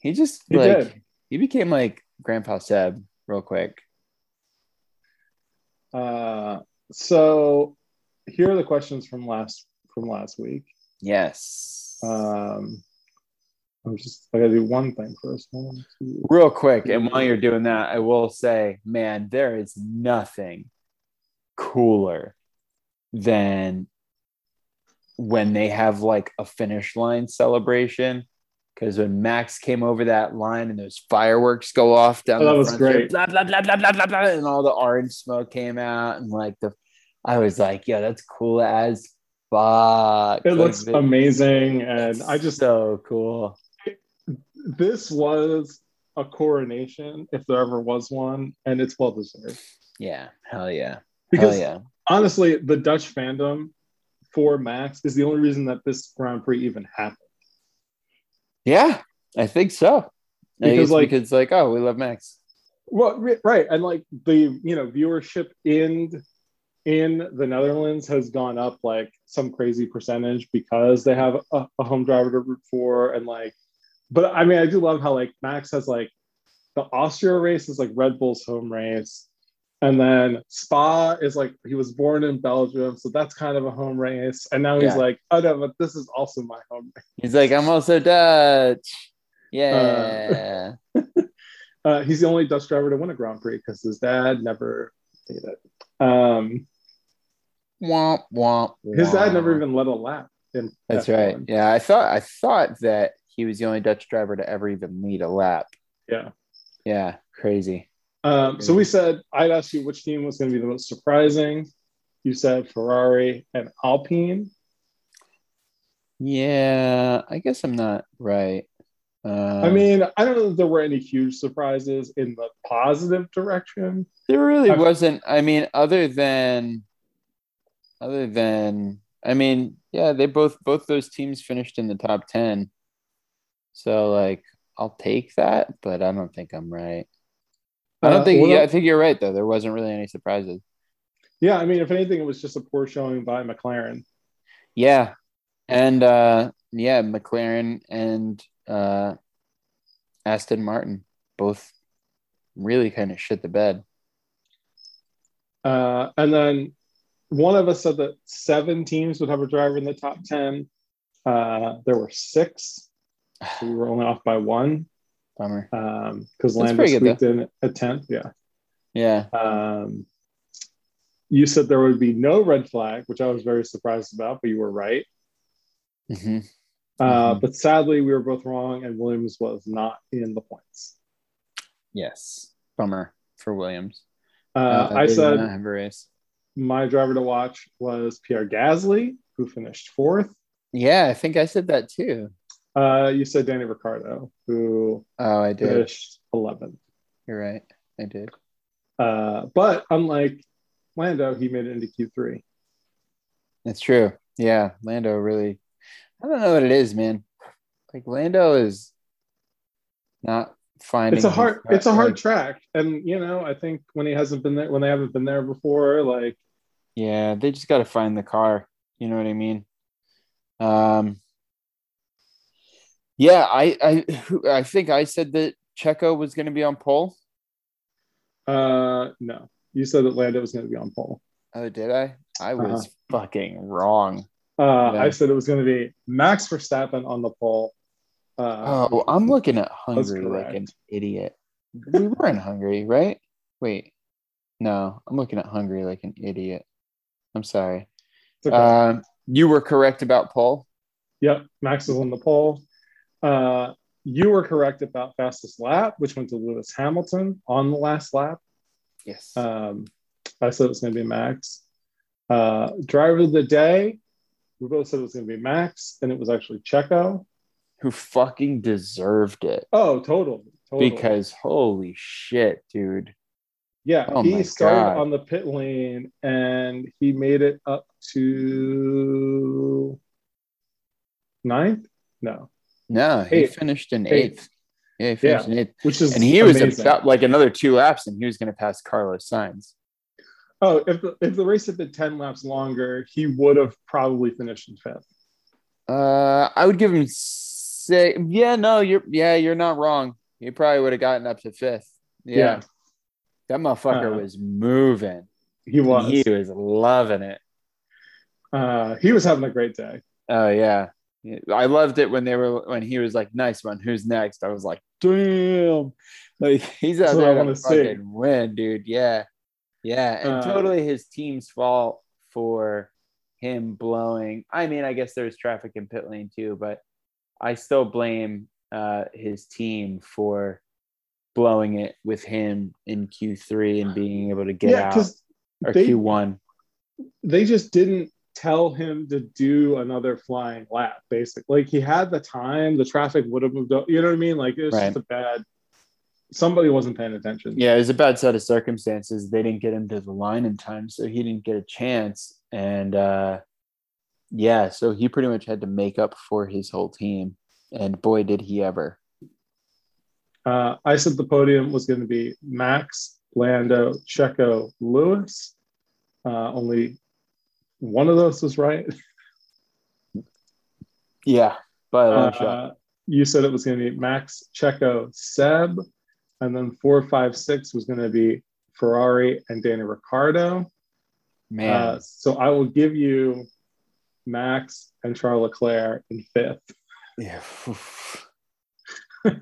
Speaker 1: He just
Speaker 2: He
Speaker 1: like
Speaker 2: did.
Speaker 1: he became like Grandpa Seb real quick.
Speaker 2: Uh, so here are the questions from last from last week.
Speaker 1: Yes.
Speaker 2: Um, I'm just I gotta do one thing first. One, two,
Speaker 1: real quick, and while you're doing that, I will say, man, there is nothing cooler than when they have like a finish line celebration. Because when Max came over that line and those fireworks go off down
Speaker 2: Oh, that was great.
Speaker 1: blah, blah, blah, blah, blah, blah, blah, and all the orange smoke came out, and like the, I was like, yeah, that's cool as fuck.
Speaker 2: It looks amazing, and I just
Speaker 1: so cool.
Speaker 2: This was a coronation if there ever was one, and it's well deserved.
Speaker 1: Yeah, hell yeah,
Speaker 2: Because
Speaker 1: hell yeah.
Speaker 2: honestly, the Dutch fandom for Max is the only reason that this Grand Prix even happened.
Speaker 1: Yeah, I think so.
Speaker 2: Because,
Speaker 1: it's
Speaker 2: like-
Speaker 1: because like, oh, we love Max.
Speaker 2: Well, ri- right, and like the you know viewership in in the Netherlands has gone up like some crazy percentage because they have a, a home driver to root for, and like, but I mean, I do love how like Max has like the Austria race is like Red Bull's home race, and then Spa is like he was born in Belgium, so that's kind of a home race, and now he's
Speaker 1: Yeah.
Speaker 2: like, oh no, but this is also my home race.
Speaker 1: He's like, I'm also Dutch. Yeah.
Speaker 2: Uh, *laughs* he's the only Dutch driver to win a Grand Prix because his dad never did it. Um,
Speaker 1: womp womp.
Speaker 2: his dad never even led a lap. In
Speaker 1: That's
Speaker 2: F1.
Speaker 1: right. Yeah, I thought I thought that he was the only Dutch driver to ever even lead a lap.
Speaker 2: Yeah.
Speaker 1: Yeah, crazy.
Speaker 2: Um, so we said I'd ask you which team was going to be the most surprising. You said Ferrari and Alpine.
Speaker 1: Yeah, I guess I'm not right. Um,
Speaker 2: I mean, I don't know if there were any huge surprises in the positive direction.
Speaker 1: there really
Speaker 2: I-
Speaker 1: wasn't. I mean, other than, other than, I mean, yeah, they both both those teams finished in the top ten. So like, I'll take that, but I don't think I'm right. I don't
Speaker 2: Uh,
Speaker 1: think.
Speaker 2: what
Speaker 1: Yeah, I think you're right though. There wasn't really any surprises.
Speaker 2: Yeah, I mean, if anything, it was just a poor showing by McLaren.
Speaker 1: Yeah, and uh, yeah, McLaren and uh, Aston Martin both really kind of shit the bed.
Speaker 2: Uh, and then one of us said that seven teams would have a driver in the top 10. Uh, there were six. So *sighs* we were only off by one
Speaker 1: Bummer.
Speaker 2: because
Speaker 1: That's
Speaker 2: Lando
Speaker 1: good,
Speaker 2: squeaked in a 10th. Yeah.
Speaker 1: Yeah.
Speaker 2: Um, you said there would be no red flag, which I was very surprised about, but you were right.
Speaker 1: Mm-hmm.
Speaker 2: Uh,
Speaker 1: Mhm.
Speaker 2: But sadly, we were both wrong, and Williams was not in the points.
Speaker 1: Yes. Bummer for Williams.
Speaker 2: Uh,
Speaker 1: thought
Speaker 2: I said
Speaker 1: a race.
Speaker 2: my driver to watch was Pierre Gasly, who finished fourth.
Speaker 1: Yeah, I think I said that too.
Speaker 2: Uh, you said Danny Ricciardo, who
Speaker 1: Oh, I did.
Speaker 2: finished 11th.
Speaker 1: You're right. I did.
Speaker 2: Uh, but unlike Lando, he made it into Q3.
Speaker 1: That's true. Yeah, Lando really. I don't know what it is, man. Like Lando is not finding.
Speaker 2: It's a hard, it's a hard
Speaker 1: like-
Speaker 2: track, and you know, I think when he hasn't been there, when they haven't been there before, like
Speaker 1: Yeah, they just got to find the car. You know what I mean? Um. Yeah, I I I think I said that Checo was going to be on pole.
Speaker 2: Uh, no, you said that Lando was going to be on pole.
Speaker 1: Oh, did I? I
Speaker 2: Uh-huh.
Speaker 1: was fucking wrong.
Speaker 2: Uh,
Speaker 1: Yeah.
Speaker 2: I said it was going to be Max Verstappen on the pole. Uh,
Speaker 1: Oh, I'm looking at Hungary like an idiot. We were in Hungary, right? Wait, no, I'm looking at Hungary like an idiot. I'm sorry.
Speaker 2: okay.
Speaker 1: Um, you were correct about pole.
Speaker 2: yep, Max was on the pole. Uh, you were correct about fastest lap, which went to Lewis Hamilton on the last lap.
Speaker 1: Yes.
Speaker 2: Um, I said it was going to be Max. Uh, driver of the day, we both said it was going to be Max, and it was actually Checo.
Speaker 1: Who fucking deserved it?
Speaker 2: Oh, totally. totally.
Speaker 1: Because holy shit, dude.
Speaker 2: yeah,
Speaker 1: Oh
Speaker 2: he started
Speaker 1: God.
Speaker 2: on the pit lane and he made it up to ninth. No,
Speaker 1: No, he
Speaker 2: Eighth.
Speaker 1: finished in
Speaker 2: Eighth.
Speaker 1: eighth. Yeah, he finished
Speaker 2: Yeah.
Speaker 1: in eighth.
Speaker 2: which is
Speaker 1: And he was
Speaker 2: amazing.
Speaker 1: about like another two laps and he was going to pass Carlos Sainz.
Speaker 2: Oh, if the if the race had been ten laps longer, he would have probably finished in fifth.
Speaker 1: Uh, I would give him say, yeah, no, you're yeah, you're not wrong. He probably would have gotten up to fifth. Yeah,
Speaker 2: Yeah.
Speaker 1: that motherfucker
Speaker 2: Uh,
Speaker 1: was moving.
Speaker 2: He was.
Speaker 1: He was loving it.
Speaker 2: uh, he was having a great day.
Speaker 1: Oh yeah. I loved it when they were when he was like, "Nice one, who's next?" I was like, "Damn!" Like *laughs* he's out
Speaker 2: That's
Speaker 1: there to
Speaker 2: wanna see.
Speaker 1: fucking win, dude. Yeah, yeah, and
Speaker 2: Uh,
Speaker 1: totally his team's fault for him blowing. I mean, I guess there's traffic in pit lane too, but I still blame uh, his team for blowing it with him in Q3 and being able to get
Speaker 2: yeah,
Speaker 1: out or
Speaker 2: they-
Speaker 1: Q1.
Speaker 2: they just didn't tell him to do another flying lap. Basically, like he had the time, the traffic would have moved up. You know what I mean? Like it was
Speaker 1: Right.
Speaker 2: just a bad. Somebody wasn't paying attention.
Speaker 1: Yeah, it was a bad set of circumstances. They didn't get him to the line in time, so he didn't get a chance. And uh, yeah, so he pretty much had to make up for his whole team. And boy, did he ever.
Speaker 2: Uh, I said the podium was going to be Max, Lando, Checo, Lewis. Uh, only one of those was right. *laughs*
Speaker 1: Yeah, by a long shot.
Speaker 2: Uh, you said it was going to be Max, Checo, Seb, and then four, five, six was going to be Ferrari and Danny Ricciardo.
Speaker 1: Man,
Speaker 2: Uh, so I will give you Max and Charles Leclerc in fifth.
Speaker 1: yeah. *laughs*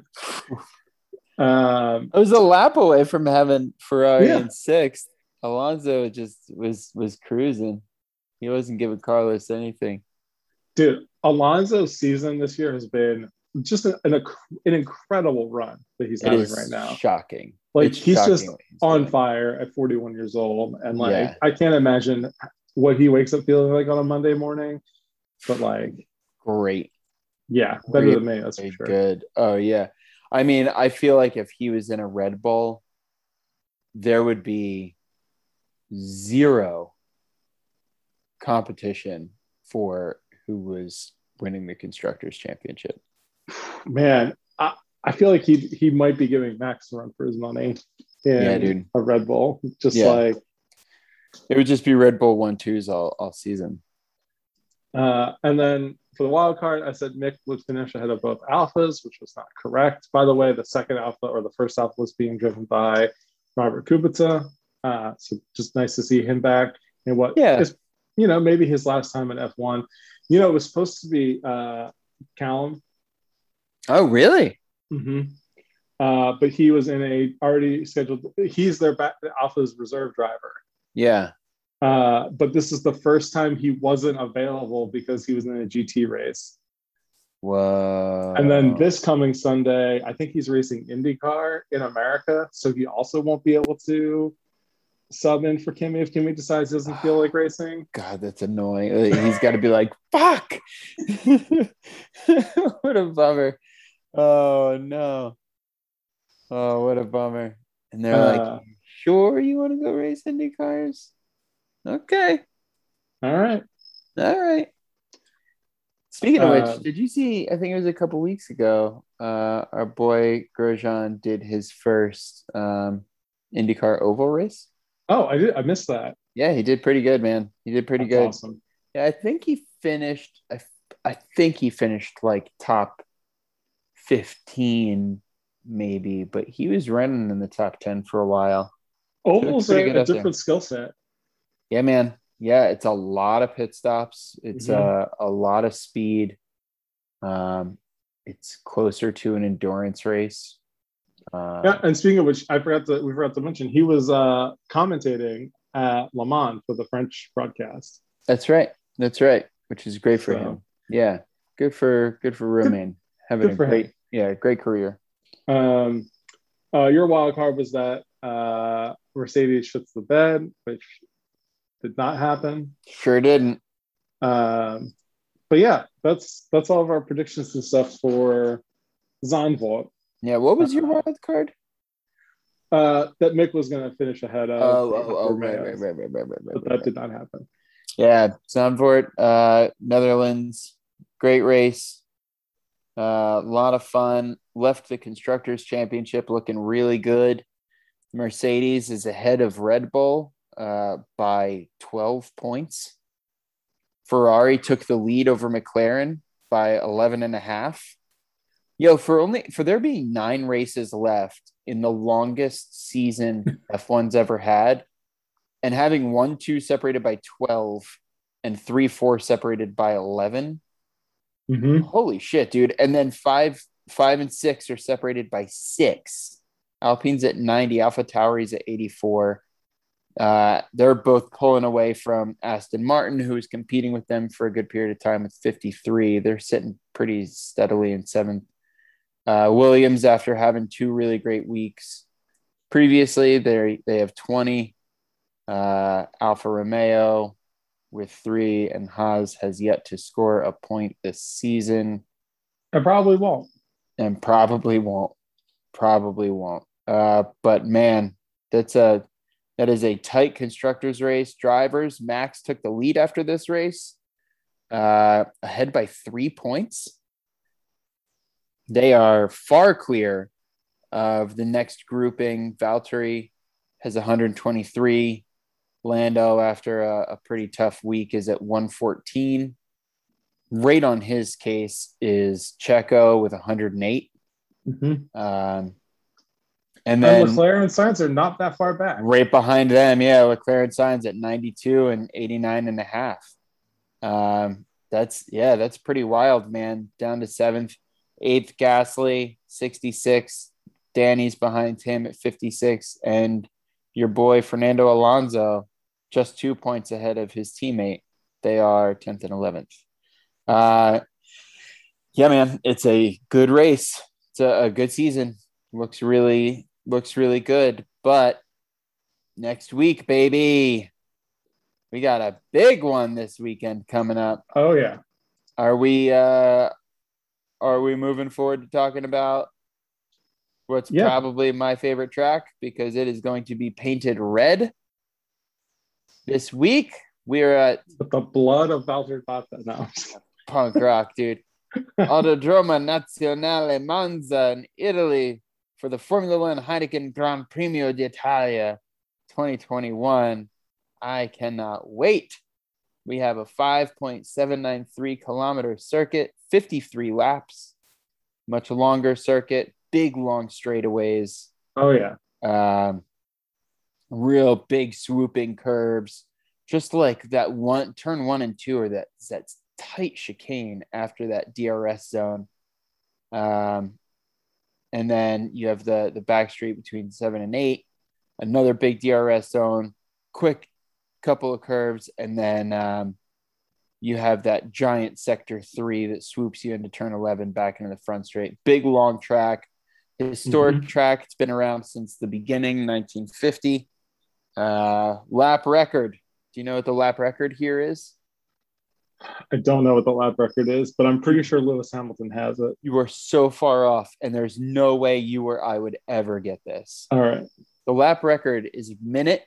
Speaker 2: Um,
Speaker 1: I was a lap away from having Ferrari
Speaker 2: Yeah.
Speaker 1: in sixth. Alonso just was was cruising. He wasn't giving Carlos anything.
Speaker 2: dude, Alonso's season this year has been just an, an, an incredible run that he's
Speaker 1: It
Speaker 2: having right now.
Speaker 1: shocking.
Speaker 2: Like
Speaker 1: It's
Speaker 2: he's
Speaker 1: shocking
Speaker 2: just
Speaker 1: he's
Speaker 2: on
Speaker 1: doing.
Speaker 2: fire at 41 years old, and like
Speaker 1: Yeah.
Speaker 2: I can't imagine what he wakes up feeling like on a Monday morning. But like,
Speaker 1: Great.
Speaker 2: yeah, better than me. That's for sure.
Speaker 1: good. Oh yeah. I mean, I feel like if he was in a Red Bull, there would be zero competition for who was winning the constructors championship.
Speaker 2: Man, I, I feel like he he might be giving Max a run for his money. In
Speaker 1: Yeah, dude.
Speaker 2: A Red Bull, just
Speaker 1: Yeah.
Speaker 2: like
Speaker 1: It would just be Red Bull one twos all, all season.
Speaker 2: Uh, and then for the wild card, I said Mick would finish ahead of both Alfas, which was not correct. By the way, the second Alfa or the first Alfa was being driven by Robert Kubica. Uh, so just nice to see him back and what
Speaker 1: Yeah.
Speaker 2: is, you know, maybe his last time in F1. You know, it was supposed to be uh, Callum,
Speaker 1: Oh, really?
Speaker 2: uh, but he was in a already scheduled. He's their back, Alfa's reserve driver.
Speaker 1: Yeah.
Speaker 2: Uh, but this is the first time he wasn't available because he was in a GT race.
Speaker 1: Whoa.
Speaker 2: And then this coming Sunday, I think he's racing IndyCar in America. So he also won't be able to sub in for Kimi if Kimi decides he doesn't feel like racing.
Speaker 1: God, that's annoying. Uh, He's got to be like, *laughs* fuck. *laughs* what a bummer. Oh, no. Oh, what a bummer. And they're
Speaker 2: Uh,
Speaker 1: like, sure you want to go race Indy cars? Okay.
Speaker 2: All right.
Speaker 1: All right. Speaking of
Speaker 2: Uh,
Speaker 1: which, did you see? I think it was a couple weeks ago. Uh, our boy Grosjean did his first um, IndyCar oval race.
Speaker 2: Oh, I did. I missed that.
Speaker 1: Yeah, he did pretty good, man. He did pretty
Speaker 2: That's
Speaker 1: good.
Speaker 2: Awesome.
Speaker 1: Yeah, I think he finished. I, I think he finished like top fifteen, maybe, but he was running in the top ten for a while. Pretty
Speaker 2: a, a different skill set.
Speaker 1: Yeah, man. Yeah, it's a lot of pit stops. It's
Speaker 2: Mhm.
Speaker 1: uh, a lot of speed. Um, it's closer to an endurance race. Uh,
Speaker 2: Yeah. And speaking of which, I forgot to we forgot to mention he was uh, commentating at Le Mans for the French broadcast.
Speaker 1: That's right. That's right. Which is great for
Speaker 2: So-
Speaker 1: him. Yeah, good for good for Romain having a
Speaker 2: for him.
Speaker 1: great yeah great career.
Speaker 2: Um, uh, your wild card was that uh, Mercedes shits the bed, which did not happen.
Speaker 1: Sure didn't.
Speaker 2: Um, but yeah, that's that's all of our predictions and stuff for Zandvoort.
Speaker 1: Yeah. What was your
Speaker 2: Uh-huh.
Speaker 1: wild card?
Speaker 2: Uh, that Mick was going to finish ahead of.
Speaker 1: Oh, oh, oh, right, right, right, right, right, right,
Speaker 2: But that did not happen.
Speaker 1: Yeah, Zandvoort, uh, Netherlands, great race. Uh, a lot of fun. Left the Constructors' Championship looking really good. Mercedes is ahead of Red Bull. uh, by 12 points. Ferrari took the lead over McLaren by 11 and a half. Yo, for only for there being nine races left in the longest season *laughs* F1's ever had, and having one, two separated by 12 and three, four separated by 11.
Speaker 2: Mm-hmm.
Speaker 1: Holy shit, dude. And then five, five and six are separated by six. Alpine's at 90, Alpha Tauri's at 84. Uh, they're both pulling away from Aston Martin, who was competing with them for a good period of time with 53. They're sitting pretty steadily in seventh. Uh, Williams, after having two really great weeks previously, they they have 20. Uh, Alfa Romeo with three, and Haas has yet to score a point this season,
Speaker 2: I probably won't.
Speaker 1: and probably won't. Probably won't. Uh, but man, that's a that is a tight constructors race. Drivers, Max took the lead after this race, uh, ahead by three points. They are far clear of the next grouping. Valtteri has 123. Lando, after a, a pretty tough week, is at 114. Right on his case is Checo with 108.
Speaker 2: Mm-hmm.
Speaker 1: Um,
Speaker 2: And
Speaker 1: and then
Speaker 2: Leclerc and Sainz are not that far back.
Speaker 1: right behind them, yeah, Leclerc and Sainz at 92 and 89 and a half. Um, that's yeah, that's pretty wild, man. Down to seventh, eighth, Gasly, 66. Danny's behind him at 56, and your boy Fernando Alonso, just two points ahead of his teammate. They are 10th and 11th. Uh, yeah, man, it's a good race. It's a, a good season. Looks really looks really good. But next week, baby, we got a big one this weekend coming up.
Speaker 2: Oh yeah.
Speaker 1: Are we uh are we moving forward to talking about what's
Speaker 2: Yeah.
Speaker 1: probably my favorite track because it is going to be painted red this week? We're at
Speaker 2: the blood of Valtteri Bottas. No.
Speaker 1: punk rock, dude. *laughs* Autodromo Nazionale Monza in Italy for the Formula One Heineken Gran Premio d'Italia 2021. I cannot wait. We have a 5.793 kilometer circuit, 53 laps, much longer circuit, big long straightaways,
Speaker 2: Oh yeah.
Speaker 1: um, real big swooping curves, just like that one turn one and two, or that that tight chicane after that DRS zone. Um, and then you have the the back street between seven and eight, another big DRS zone, quick couple of curves, and then um, you have that giant sector three that swoops you into turn 11 back into the front straight. Big long track, historic track. It's been around since the beginning, 1950. Uh, lap record. Do you know what the lap record here is?
Speaker 2: I don't know what the lap record is, but I'm pretty sure Lewis Hamilton has it.
Speaker 1: You are so far off, and there's no way you or I would ever get this.
Speaker 2: All right.
Speaker 1: The lap record is minute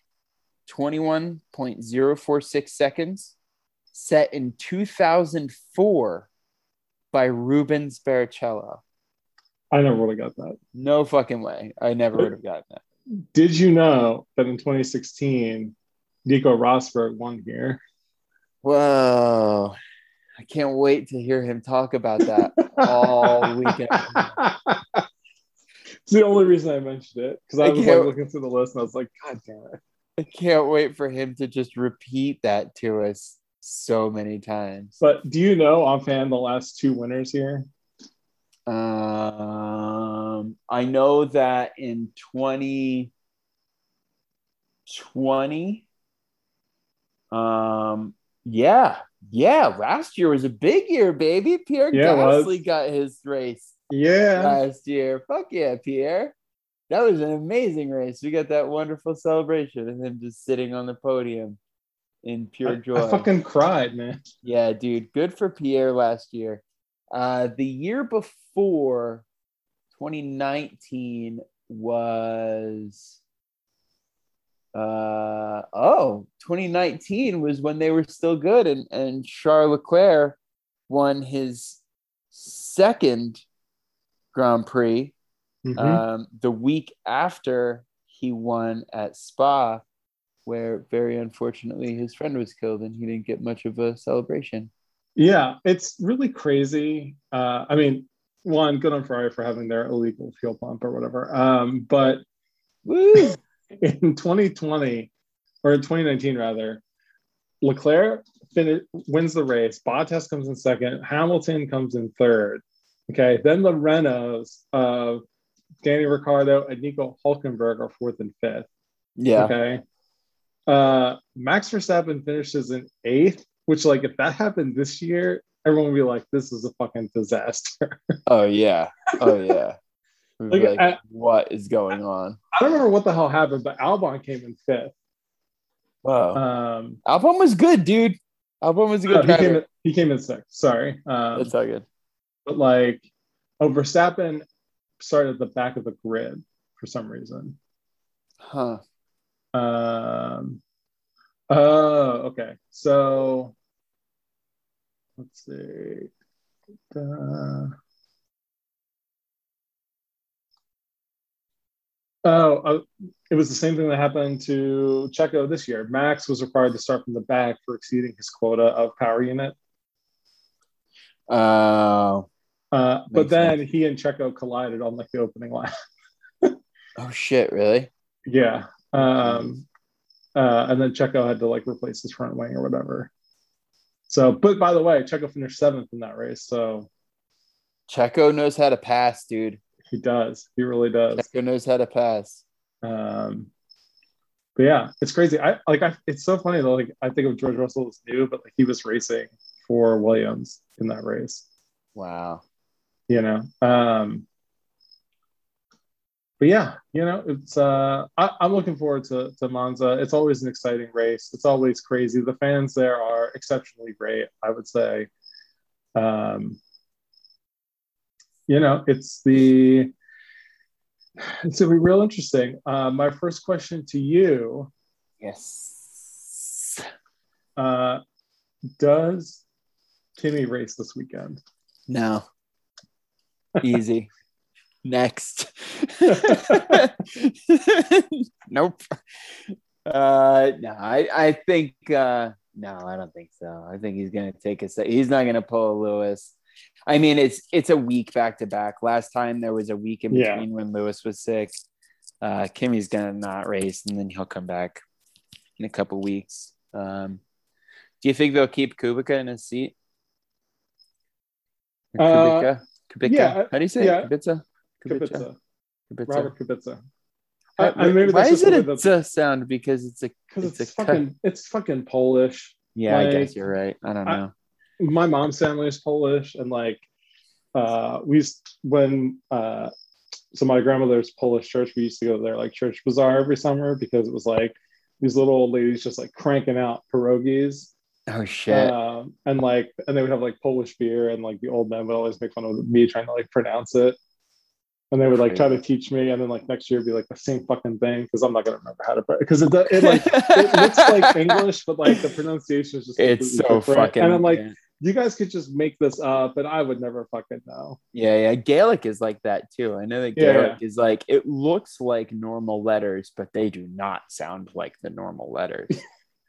Speaker 1: 21.046 seconds, set in 2004 by Rubens Barrichello.
Speaker 2: I never would have got that.
Speaker 1: No fucking way. I never would have gotten that.
Speaker 2: Did you know that in 2016, Nico Rosberg won here?
Speaker 1: Whoa. I can't wait to hear him talk about that all *laughs* weekend.
Speaker 2: it's the only reason I mentioned it because I
Speaker 1: I
Speaker 2: was like looking through the list and I was like, God damn it.
Speaker 1: I can't wait for him to just repeat that to us so many times.
Speaker 2: But do you know offhand the last two winners here?
Speaker 1: Um, I know that in 2020, um, yeah, yeah, last year was a big year, baby. Pierre
Speaker 2: Yeah.
Speaker 1: Gasly got his race
Speaker 2: Yeah.
Speaker 1: last year. Fuck yeah, Pierre. That was an amazing race. We got that wonderful celebration of him just sitting on the podium in pure
Speaker 2: I,
Speaker 1: joy.
Speaker 2: I fucking cried, man.
Speaker 1: Yeah, dude. Good for Pierre last year. Uh, the year before 2019 was uh oh 2019 was when they were still good and and Charles Leclerc won his second Grand Prix
Speaker 2: Mhm.
Speaker 1: um, the week after he won at Spa where very unfortunately his friend was killed and he didn't get much of a celebration.
Speaker 2: Yeah, it's really crazy. Uh, I mean, one, good on Ferrari for having their illegal fuel pump or whatever. Um, but *laughs* in 2020 or in 2019 rather, Leclerc fin- wins the race. Bottas comes in second. Hamilton comes in third. Okay, then the Renaults of Danny Ricciardo and Nico Hulkenberg are fourth and fifth.
Speaker 1: Yeah.
Speaker 2: Okay. Uh, Max Verstappen finishes in eighth, which, like, if that happened this year, everyone would be like, this is a fucking disaster. *laughs*
Speaker 1: Oh yeah. Oh yeah.
Speaker 2: Like,
Speaker 1: like,
Speaker 2: I-
Speaker 1: what is going on?
Speaker 2: I don't remember what the hell happened, but Albon came in fifth.
Speaker 1: Wow.
Speaker 2: Um,
Speaker 1: Albon was good, dude. Albon was a
Speaker 2: no,
Speaker 1: good
Speaker 2: he,
Speaker 1: driver.
Speaker 2: came in, he came in sixth. Sorry. Um,
Speaker 1: That's all good.
Speaker 2: but like, oh, Verstappen started at the back of the grid for some reason.
Speaker 1: Huh.
Speaker 2: Um, oh, okay. So let's see. Uh, oh, uh, it was the same thing that happened to Checo this year. Max was required to start from the back for exceeding his quota of power unit.
Speaker 1: Oh.
Speaker 2: Uh, but then he and Checo collided on like the opening lap. *laughs*
Speaker 1: oh shit, really?
Speaker 2: Yeah. Um, uh, and then Checo had to like replace his front wing or whatever. So, but by the way, Checo finished seventh in that race. So
Speaker 1: Checo knows how to pass, dude.
Speaker 2: he does. He really does.
Speaker 1: Checo knows how to pass.
Speaker 2: Um, but yeah, it's crazy. I like. I, it's so funny though. Like I think of George Russell as new, but like he was racing for Williams in that race.
Speaker 1: Wow.
Speaker 2: You know. Um, but yeah, you know, it's uh I, I'm looking forward to, to Monza. It's always an exciting race. It's always crazy. The fans there are exceptionally great, I would say. Um you know, it's the it's gonna be real interesting. Uh, my first question to you,
Speaker 1: Yes.
Speaker 2: uh, does Kimi race this weekend?
Speaker 1: No. Easy. *laughs* Next. *laughs* nope. Uh no, I, I think uh no, I don't think so. I think he's gonna take a se- he's not gonna pull a Lewis. I mean it's it's a week back to back. Last time there was a week in
Speaker 2: Yeah.
Speaker 1: between when Lewis was sick. Uh Kimi's gonna not race and then he'll come back in a couple weeks. Um do you think they'll keep Kubica in his seat? Or
Speaker 2: Uh,
Speaker 1: Kubica? Kubica?
Speaker 2: yeah,
Speaker 1: How do you say
Speaker 2: yeah.
Speaker 1: it? Kubica?
Speaker 2: Kubica,
Speaker 1: Kubica.
Speaker 2: Robert Kubica.
Speaker 1: Why,
Speaker 2: I- I- maybe
Speaker 1: why is it a
Speaker 2: that-
Speaker 1: "t" sound? Because it's a
Speaker 2: Because
Speaker 1: It's
Speaker 2: it's, fucking it's fucking Polish.
Speaker 1: yeah. I
Speaker 2: Like,
Speaker 1: guess you're right. I don't
Speaker 2: I-
Speaker 1: know.
Speaker 2: my mom's family is Polish, and like uh, we used when uh, so my grandmother's Polish church. We used to go to their like church bazaar every summer because it was like these little old ladies just like cranking out pierogies,
Speaker 1: oh shit!
Speaker 2: um, and like and they would have like Polish beer, and like the old men would always make fun of me trying to like pronounce it. And they would like try to teach me, and then like next year be like the same fucking thing because I'm not gonna remember how to because it, it like *laughs* it looks like English, but like the pronunciation is just
Speaker 1: it's so
Speaker 2: different.
Speaker 1: fucking.
Speaker 2: And I'm like,
Speaker 1: yeah.
Speaker 2: you guys could just make this up, and I would never fucking know.
Speaker 1: yeah, yeah. Gaelic is like that too. I know that
Speaker 2: Yeah,
Speaker 1: Gaelic is like it looks like normal letters, but they do not sound like the normal letters. *laughs*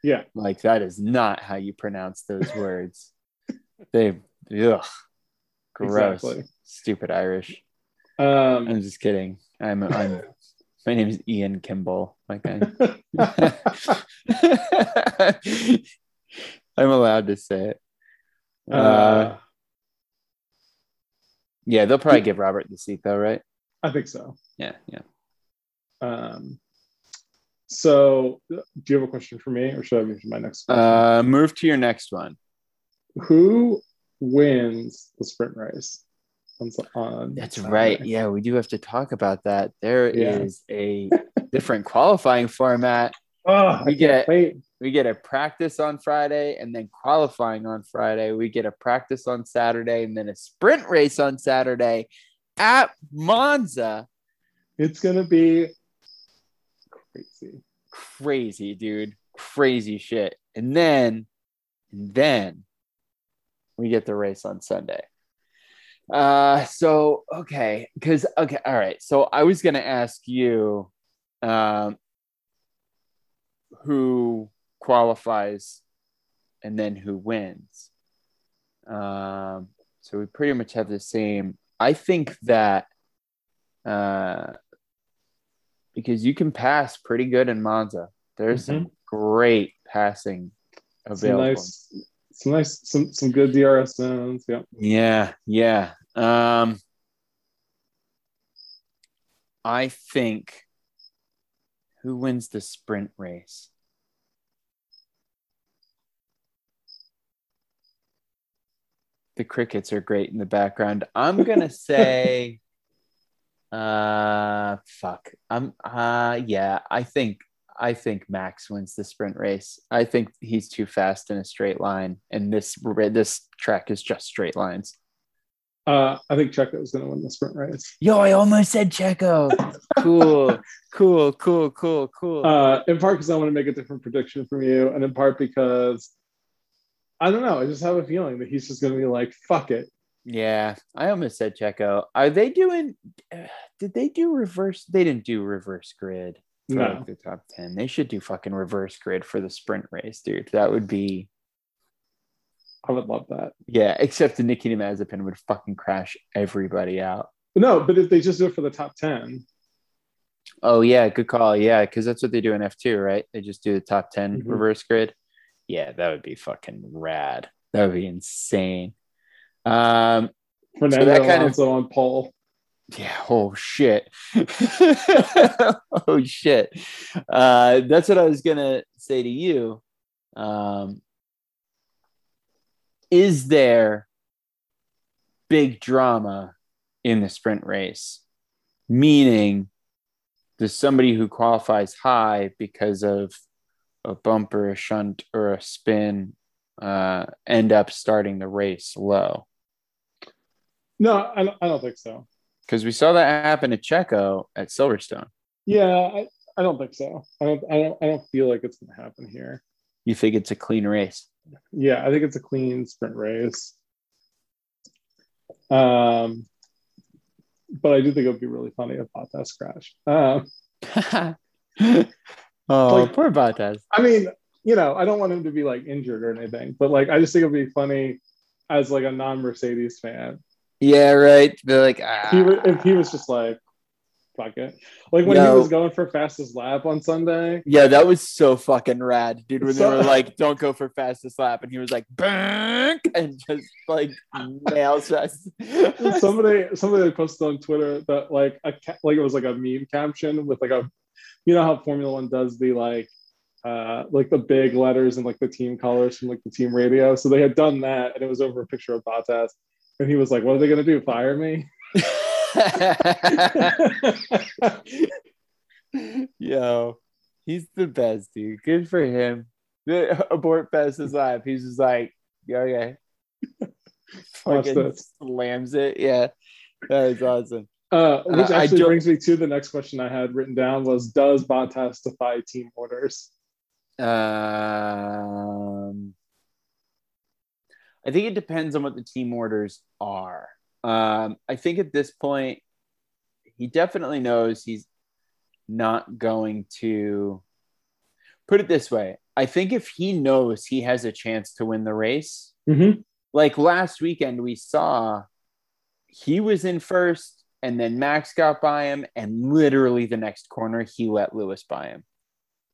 Speaker 2: Yeah,
Speaker 1: like that is not how you pronounce those words. They, ugh, gross.
Speaker 2: Exactly.
Speaker 1: Stupid Irish.
Speaker 2: Um,
Speaker 1: I'm just kidding. I'm. I'm. My name is Ian Kimball. Like *laughs* I. I'm allowed to say it. Uh,
Speaker 2: uh,
Speaker 1: yeah, they'll probably give Robert the seat though, right?
Speaker 2: I think so.
Speaker 1: Yeah, yeah.
Speaker 2: Um, so, do you have a question for me, or should I move to my next question?
Speaker 1: Uh, move to your next one.
Speaker 2: Who wins the sprint race? On,
Speaker 1: That's
Speaker 2: Saturday?
Speaker 1: right. Yeah, we do have to talk about that. There is
Speaker 2: Yeah.
Speaker 1: a *laughs* different qualifying format.
Speaker 2: Oh,
Speaker 1: We get-
Speaker 2: wait.
Speaker 1: We get a practice on Friday and then qualifying on Friday. We get a practice on Saturday and then a sprint race on Saturday at Monza.
Speaker 2: It's gonna be crazy.
Speaker 1: crazy, dude. Crazy shit. And then, and then we get the race on Sunday. Uh so okay, because okay, all right. So I was gonna ask you um who qualifies and then who wins. Um, so we pretty much have the same. I think that uh, because you can pass pretty good in Monza. There's some great passing available.
Speaker 2: nice, some nice, some some good DRS zones. Yeah.
Speaker 1: Yeah, yeah. Um, I think who wins the sprint race? The crickets are great in the background. I'm gonna *laughs* say, uh, fuck. I'm, uh, yeah. I think I think Max wins the sprint race. I think he's too fast in a straight line, and this this track is just straight lines.
Speaker 2: Uh, I think Checo is going to win the sprint race.
Speaker 1: Yo, I almost said Checo. *laughs* cool, cool, cool, cool, cool.
Speaker 2: Uh, in part because I want to make a different prediction from you, and in part because I don't know. I just have a feeling that he's just going to be like, "Fuck it."
Speaker 1: yeah, I almost said Checo. Are they doing? *sighs* Did they do reverse? They didn't do reverse grid for
Speaker 2: No.
Speaker 1: like, the top ten. They should do fucking reverse grid for the sprint race, dude. That would be
Speaker 2: I would love that.
Speaker 1: yeah. Except the Nikki Mazepin would fucking crash everybody out.
Speaker 2: No, but if they just do it for the top 10.
Speaker 1: Oh, yeah, good call. Yeah, because that's what they do in F two, right? They just do the top 10
Speaker 2: Mhm.
Speaker 1: reverse grid. Yeah, that would be fucking rad. That would be insane. Um,
Speaker 2: Fernando
Speaker 1: that kind of-
Speaker 2: Alonso on pole.
Speaker 1: Yeah. Oh shit. *laughs* oh shit. Uh, that's what I was gonna say to you. Um, is there big drama in the sprint race? Meaning, does somebody who qualifies high because of a bump or a shunt, or a spin uh, end up starting the race low?
Speaker 2: No, I don't, I don't think so.
Speaker 1: Because we saw that happen to Checo at Silverstone.
Speaker 2: Yeah, I, I don't think so. I don't, I don't I don't feel like it's going to happen here.
Speaker 1: You think it's a clean race?
Speaker 2: Yeah, I think it's a clean sprint race. Um, but I do think it would be really funny if Bottas crashed. Um, *laughs*
Speaker 1: oh,
Speaker 2: Like-
Speaker 1: poor Bottas.
Speaker 2: I mean, you know, I don't want him to be like injured or anything, but like I just think it'd be funny as like a non-Mercedes fan.
Speaker 1: Yeah, right. They're like, ah.
Speaker 2: He wa- if he was just like, fuck it. Like when
Speaker 1: No.
Speaker 2: he was going for fastest lap on Sunday.
Speaker 1: Yeah, that was so fucking rad, dude. When
Speaker 2: So-
Speaker 1: they were like, "Don't go for fastest lap," and he was like, "Bank," and just like nails us.
Speaker 2: somebody somebody posted on Twitter that like a like it was like a meme caption with like a you know how Formula One does the like uh like the big letters and like the team colors from like the team radio. So they had done that and it was over a picture of Bottas. And he was like, What are they gonna do? Fire me? *laughs*
Speaker 1: Yo, he's the best, dude. Good for him. The abort fastest lap. He's just like, yeah, okay. Fucking slams it. Yeah, that is awesome.
Speaker 2: Uh, which
Speaker 1: I
Speaker 2: actually brings me to the next question I had written down was does Bottas defy team orders?
Speaker 1: Um, I think it depends on what the team orders are. Um, I think at this point, he definitely knows he's not going to put it this way. I think if he knows he has a chance to win the race,
Speaker 2: Mm-hmm.
Speaker 1: like last weekend, we saw he was in first, and then Max got by him, and literally the next corner, he let Lewis by him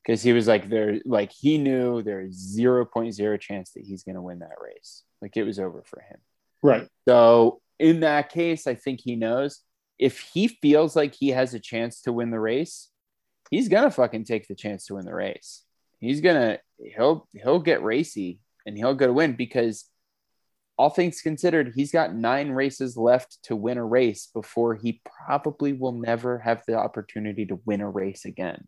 Speaker 1: because he was like, there, like he knew there's 0.0 chance that he's going to win that race. Like it was over for him.
Speaker 2: Right.
Speaker 1: So in that case, I think he knows if he feels like he has a chance to win the race, he's gonna fucking take the chance to win the race. He's gonna he'll he'll get racy and he'll go to win because all things considered, he's got nine races left to win a race before he probably will never have the opportunity to win a race again.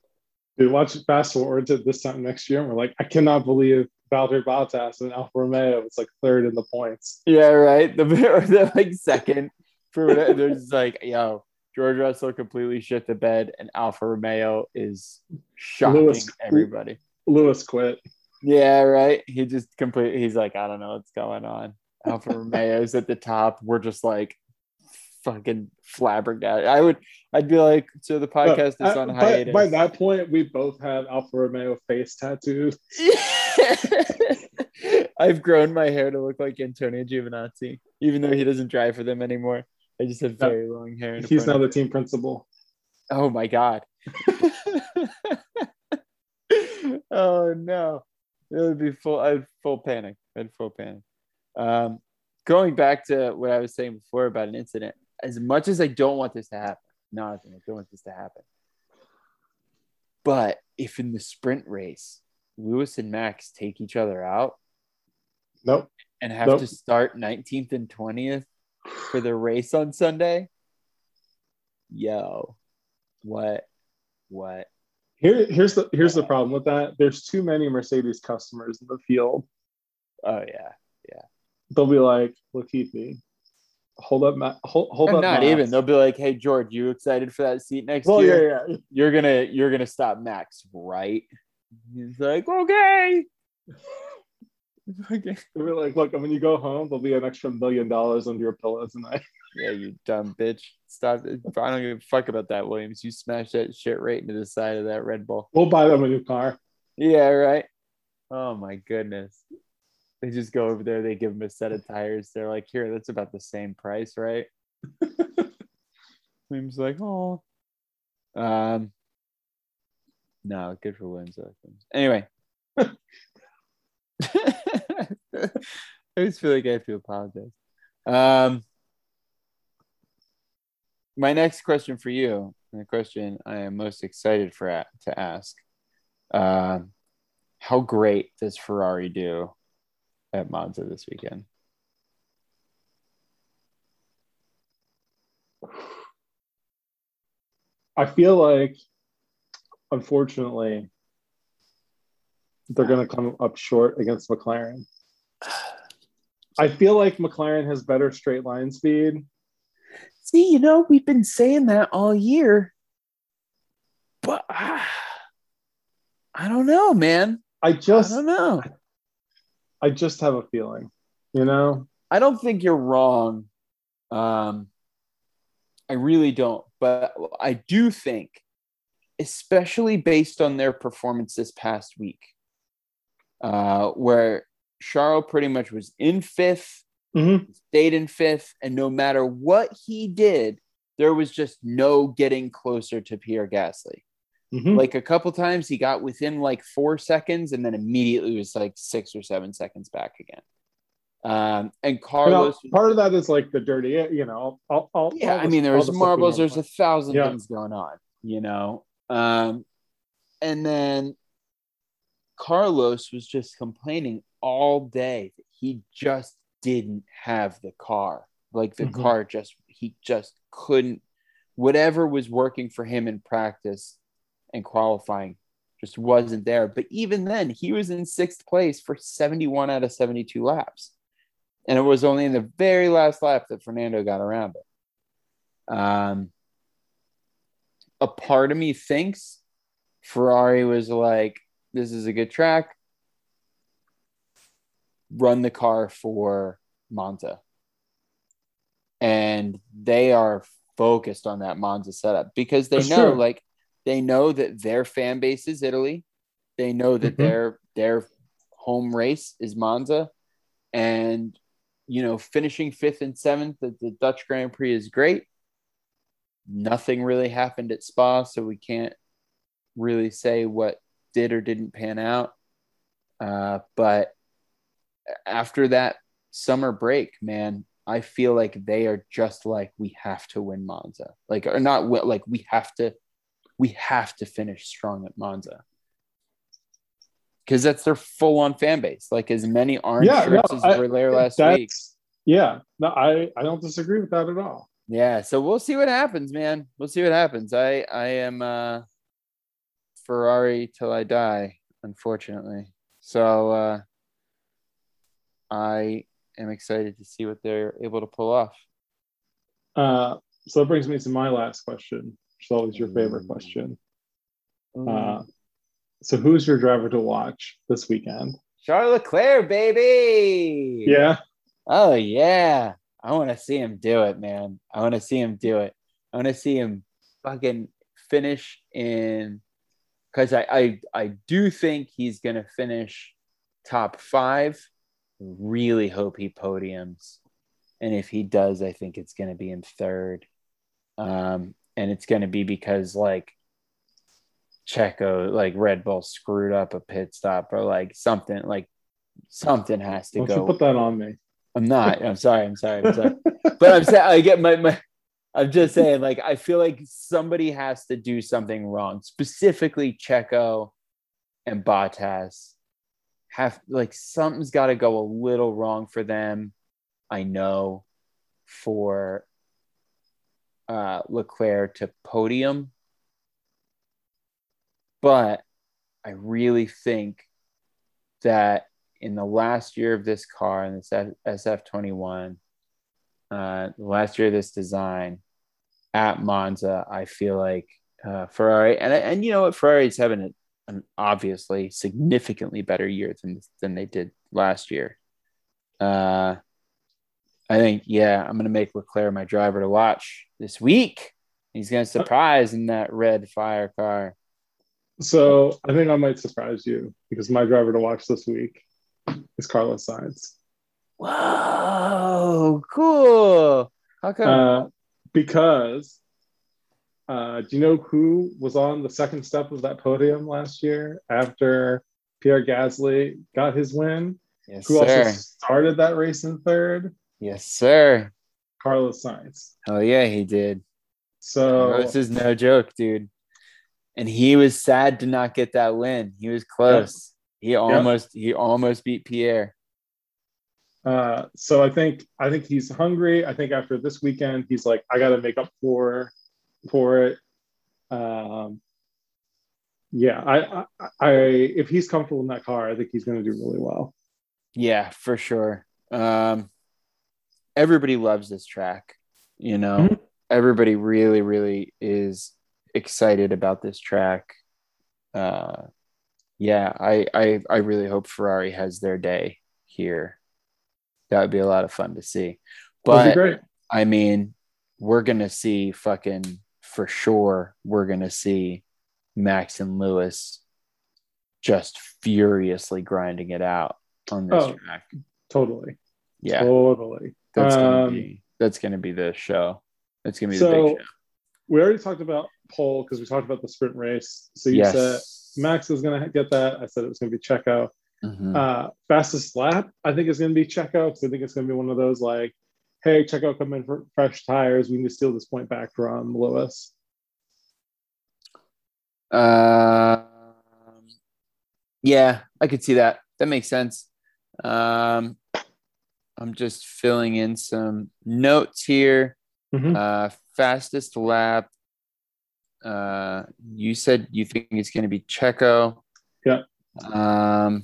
Speaker 2: Dude, watch fast forward to this time next year, and we're like, I cannot believe Valtteri Bottas and Alfa Romeo was like third in the points.
Speaker 1: Yeah, right. The or the like second for whatever. There's like, yo, George Russell completely shit the bed, and Alfa Romeo is shocking
Speaker 2: Lewis-
Speaker 1: everybody.
Speaker 2: Lewis quit.
Speaker 1: Yeah, right. He just completely. He's like, I don't know what's going on. Alfa Romeo's at the top. We're just like fucking flabbergasted. I would, I'd be like, so the podcast
Speaker 2: But,
Speaker 1: is on
Speaker 2: by-
Speaker 1: hiatus.
Speaker 2: By, that point, we both have Alfa Romeo face tattoos. *laughs* *laughs*
Speaker 1: I've grown my hair to look like Antonio Giovinazzi, even though he doesn't drive for them anymore. I just have very long hair.
Speaker 2: He's now the team principal.
Speaker 1: Oh my god. *laughs* oh no. It would be full I'd full panic. I'd full panic. Um going back to what I was saying before about an incident, as much as I don't want this to happen, not I don't want this to happen. But if in the sprint race, Lewis and Max take each other out
Speaker 2: Nope.
Speaker 1: and have
Speaker 2: Nope.
Speaker 1: to start 19th and 20th for the race on Sunday, yo, what, what?
Speaker 2: Here, here's the here's the problem with that. There's too many Mercedes customers in the field.
Speaker 1: Oh yeah, yeah.
Speaker 2: They'll be like, Latifi, hold up, Ma- hold, hold up.
Speaker 1: not
Speaker 2: Max."
Speaker 1: even. They'll be like, "Hey George, you excited for that seat next
Speaker 2: Well,
Speaker 1: year?
Speaker 2: yeah, yeah.
Speaker 1: You're gonna you're gonna stop Max, right?" He's like, "Okay." *laughs* okay.
Speaker 2: They're like, look, when you go home, there'll be an extra million dollars under your pillow tonight. *laughs*
Speaker 1: Yeah, you dumb bitch. Stop. it. I don't give a fuck about that, Williams. You smashed that shit right into the side of that Red Bull.
Speaker 2: We'll buy them a new car.
Speaker 1: Yeah, right. Oh my goodness. They just go over there, they give them a set of tires. They're like, here, that's about the same price, right? *laughs* Williams like, oh. Um no, good for Williams. though. Anyway. *laughs* I always feel like I have to apologize. Um my next question for you, and the question I am most excited for to ask. Um how great does Ferrari do at Monza this weekend?
Speaker 2: I feel like, unfortunately, they're going to come up short against McLaren. I feel like McLaren has better straight line speed.
Speaker 1: See, you know, we've been saying that all year, but ah, I don't know, man.
Speaker 2: I
Speaker 1: I
Speaker 2: just,
Speaker 1: don't know.
Speaker 2: I just have a feeling, you know.
Speaker 1: I don't think you're wrong. Um, I really don't, but I do think, especially based on their performance this past week, uh, where Charles pretty much was in fifth,
Speaker 2: Mhm.
Speaker 1: stayed in fifth, and no matter what he did, there was just no getting closer to Pierre Gasly.
Speaker 2: Mhm.
Speaker 1: Like a couple times, he got within like four seconds, and then immediately was like six or seven seconds back again. Um, and
Speaker 2: You know,
Speaker 1: Carlos,
Speaker 2: part of that is like the dirty, you know. All, all,
Speaker 1: yeah,
Speaker 2: all
Speaker 1: I
Speaker 2: the-
Speaker 1: mean, there was
Speaker 2: the
Speaker 1: marbles. There's a thousand
Speaker 2: Yeah.
Speaker 1: things going on, you know. Um, and then Carlos was just complaining all day that he just didn't have the car. Like the
Speaker 2: Mhm.
Speaker 1: car just he just couldn't. Whatever was working for him in practice and qualifying just wasn't there. But even then, he was in sixth place for 71 out of 72 laps. And it was only in the very last lap that Fernando got around it. Um, a part of me thinks Ferrari was like, this is a good track. Run the car for Monza. And they are focused on that Monza setup because they know,
Speaker 2: sure.
Speaker 1: like, they know that their fan base is Italy. They know that
Speaker 2: Mhm.
Speaker 1: their their home race is Monza. And you know, finishing fifth and seventh at the Dutch Grand Prix is great. Nothing really happened at Spa, so we can't really say what did or didn't pan out. Uh, but after that summer break, man, I feel like they are just like we have to win Monza, like or not like we have to, we have to finish strong at Monza because that's their full on fan base. Like as many orange
Speaker 2: Yeah,
Speaker 1: shirts
Speaker 2: no,
Speaker 1: as were there last week.
Speaker 2: Yeah, no, I, I don't disagree with that at all.
Speaker 1: Yeah, so we'll see what happens, man. We'll see what happens. I I am uh Ferrari till I die, unfortunately. So uh I am excited to see what they're able to pull off.
Speaker 2: Uh, so that brings me to my last question, which is always your favorite question. Uh, so who's your driver to watch this weekend?
Speaker 1: Charles Leclerc, baby.
Speaker 2: Yeah,
Speaker 1: Oh yeah. I want to see him do it, man. I want to see him do it. I want to see him fucking finish in because I, I I do think he's gonna finish top five. Really hope he podiums, and if he does, I think it's gonna be in third. Um, and it's gonna be because like Checo, like Red Bull screwed up a pit stop or like something like something has to go.
Speaker 2: put that on me?
Speaker 1: I'm not. I'm sorry. I'm sorry. I'm sorry. but I'm saying I get my, my I'm just saying, like, I feel like somebody has to do something wrong. Specifically, Checo and Bottas have like something's got to go a little wrong for them. I know for uh, Leclerc to podium, but I really think that in the last year of this car, in this SF21, uh, last year of this design at Monza, I feel like uh, Ferrari, and and you know what, Ferrari's having a, an obviously significantly better year than than they did last year. Uh, I think, yeah, I'm gonna make Leclerc my driver to watch this week. He's gonna surprise in that red fire car.
Speaker 2: So I think I might surprise you because my driver to watch this week is Carlos Sainz.
Speaker 1: Whoa, cool. How come?
Speaker 2: Uh, because uh, do you know who was on the second step of that podium last year after Pierre Gasly got his win?
Speaker 1: yes,
Speaker 2: Who
Speaker 1: sir.
Speaker 2: also started that race in third?
Speaker 1: yes, sir.
Speaker 2: Carlos Sainz.
Speaker 1: Oh yeah, he did.
Speaker 2: So
Speaker 1: this is no joke, dude. And he was sad to not get that win. He was close. He almost he almost beat Pierre.
Speaker 2: Uh, so I think I think he's hungry. I think after this weekend, he's like, I got to make up for for it. Um, yeah, I, I, I if he's comfortable in that car, I think he's going to do really well.
Speaker 1: Yeah, for sure. Um, everybody loves this track. You know,
Speaker 2: Mhm.
Speaker 1: everybody really, really is excited about this track. Uh, yeah, I, I, I really hope Ferrari has their day here. That would be a lot of fun to see. But. I mean, we're gonna see fucking for sure. We're gonna see Max and Lewis just furiously grinding it out on this
Speaker 2: Oh.
Speaker 1: track.
Speaker 2: Totally,
Speaker 1: Yeah,
Speaker 2: totally.
Speaker 1: That's gonna
Speaker 2: Um,
Speaker 1: be that's gonna be the show. That's gonna be the
Speaker 2: So
Speaker 1: big show.
Speaker 2: we already talked about pole because we talked about the sprint race. So you said Max is going to get that. I said it was going to be Checo.
Speaker 1: Mhm.
Speaker 2: Uh, fastest lap, I think is going to be Checo because I think it's going to be one of those like, hey, Checo, come in for fresh tires. We need to steal this point back from Lewis.
Speaker 1: Um, yeah, I could see that. That makes sense. Um, I'm just filling in some notes here.
Speaker 2: Mhm.
Speaker 1: Uh, fastest lap. Uh, you said you think it's going to be Checo.
Speaker 2: Yeah.
Speaker 1: Um,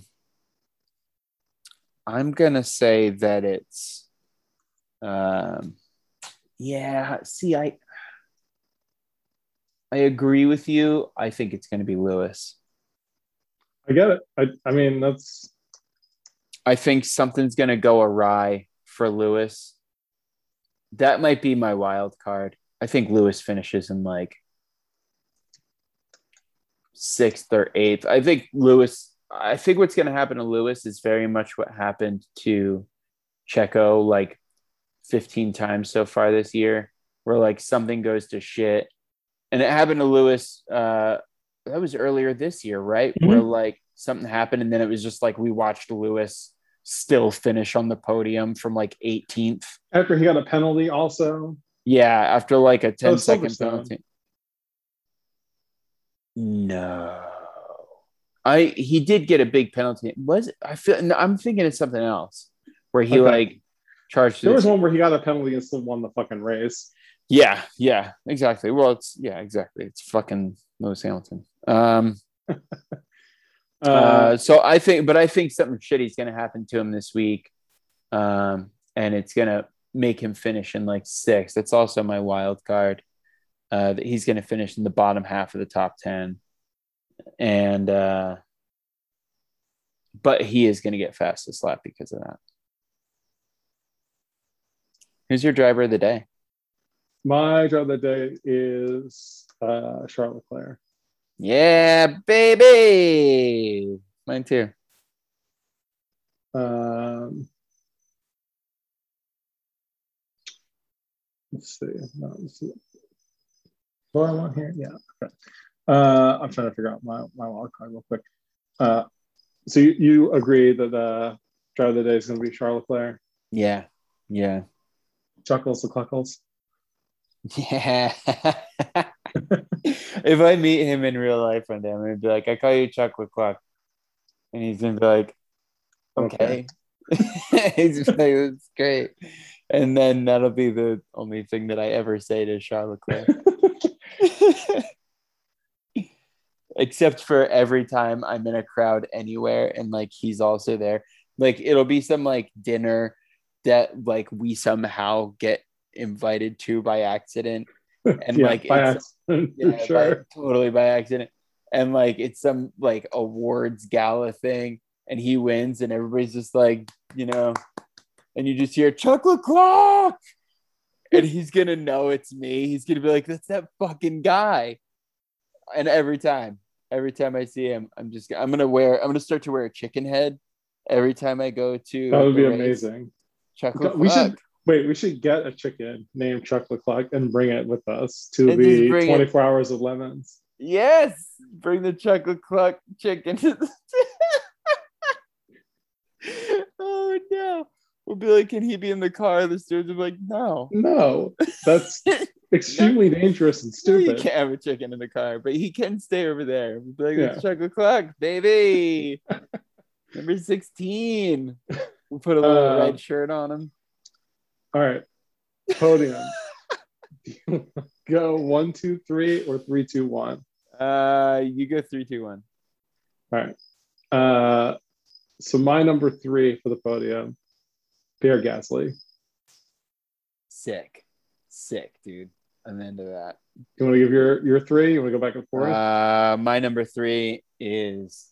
Speaker 1: I'm gonna say that it's. Um, yeah. See, I. I agree with you. I think it's going to be Lewis.
Speaker 2: I get it. I, I mean, that's
Speaker 1: I think something's going to go awry for Lewis. That might be my wild card. I think Lewis finishes in like sixth or eighth. I think Lewis, I think what's going to happen to Lewis is very much what happened to Checo like 15 times so far this year, where like something goes to shit. And it happened to Lewis. Uh, that was earlier this year, right?
Speaker 2: Mhm.
Speaker 1: Where like something happened, and then it was just like we watched Lewis still finish on the podium from like 18th.
Speaker 2: after he got a penalty also.
Speaker 1: Yeah, after like a 10
Speaker 2: Oh,
Speaker 1: second penalty. No. I he did get a big penalty. Was it, I feel no, I'm thinking it's something else where he
Speaker 2: Okay.
Speaker 1: like charged
Speaker 2: There was one where he got a penalty and still won the fucking race.
Speaker 1: Yeah, yeah, exactly. Well, it's yeah, exactly. It's fucking Lewis Hamilton. Um *laughs*
Speaker 2: Uh,
Speaker 1: Uh, so I think, but I think something shitty is going to happen to him this week, um, and it's going to make him finish in like six. That's also my wild card. Uh, that he's going to finish in the bottom half of the top ten, and uh, but he is going to get fastest lap because of that. Who's your driver of the day?
Speaker 2: My driver of the day is uh, Charles Leclerc.
Speaker 1: Yeah, baby. Mine too.
Speaker 2: Um, let's see. No, let's see. What do I want here? Yeah. Okay. Uh, I'm trying to figure out my, my wild card real quick. Uh, so you, you agree that the driver of the day is going to be Charles Leclerc?
Speaker 1: Yeah. Yeah.
Speaker 2: Chuckles the Cluckles. *laughs*
Speaker 1: Yeah. *laughs* if I meet him in real life one day, I'm gonna be like, I call you Chuck Cluck. And he's gonna be like, okay. *laughs* he's like, it's great. And then that'll be the only thing that I ever say to Charles Leclerc. *laughs* Except for every time I'm in a crowd anywhere and like he's also there. Like it'll be some like dinner that like we somehow get invited to by accident and
Speaker 2: Yeah,
Speaker 1: like
Speaker 2: by
Speaker 1: it's
Speaker 2: accident, *laughs*
Speaker 1: yeah,
Speaker 2: for
Speaker 1: by- totally by accident and like it's some like awards gala thing and he wins and everybody's just like you know and you just hear chocolate clock and he's gonna know it's me he's gonna be like that's that fucking guy and every time every time i see him i'm just i'm gonna wear i'm gonna start to wear a chicken head every time i go to
Speaker 2: That would be
Speaker 1: race.
Speaker 2: amazing.
Speaker 1: chocolate
Speaker 2: We should
Speaker 1: clock.
Speaker 2: Wait. We should get a chicken named Chocolate Cluck and bring it with us to
Speaker 1: And
Speaker 2: the
Speaker 1: bring it-
Speaker 2: 24 hours of LeMons.
Speaker 1: Yes, bring the chocolate cluck chicken. to *laughs* the- oh no! We'll be like, can he be in the car? The stewards will be like, no.
Speaker 2: No, that's *laughs* extremely dangerous and
Speaker 1: No, you
Speaker 2: stupid.
Speaker 1: can't have a chicken in the car, but he can stay over there. We'll be like,
Speaker 2: Yeah.
Speaker 1: it's chocolate cluck, baby. *laughs* Number 16. We'll put a little
Speaker 2: Uh,
Speaker 1: red shirt on him.
Speaker 2: All right, podium. *laughs* Go one, two, three, or three, two, one.
Speaker 1: Uh, you go three, two, one.
Speaker 2: All right. Uh, so my number three for the podium, Pierre Gasly.
Speaker 1: Sick, sick, dude. I'm into that.
Speaker 2: You want to give your your three? You want to go back and forth?
Speaker 1: Uh, my number three is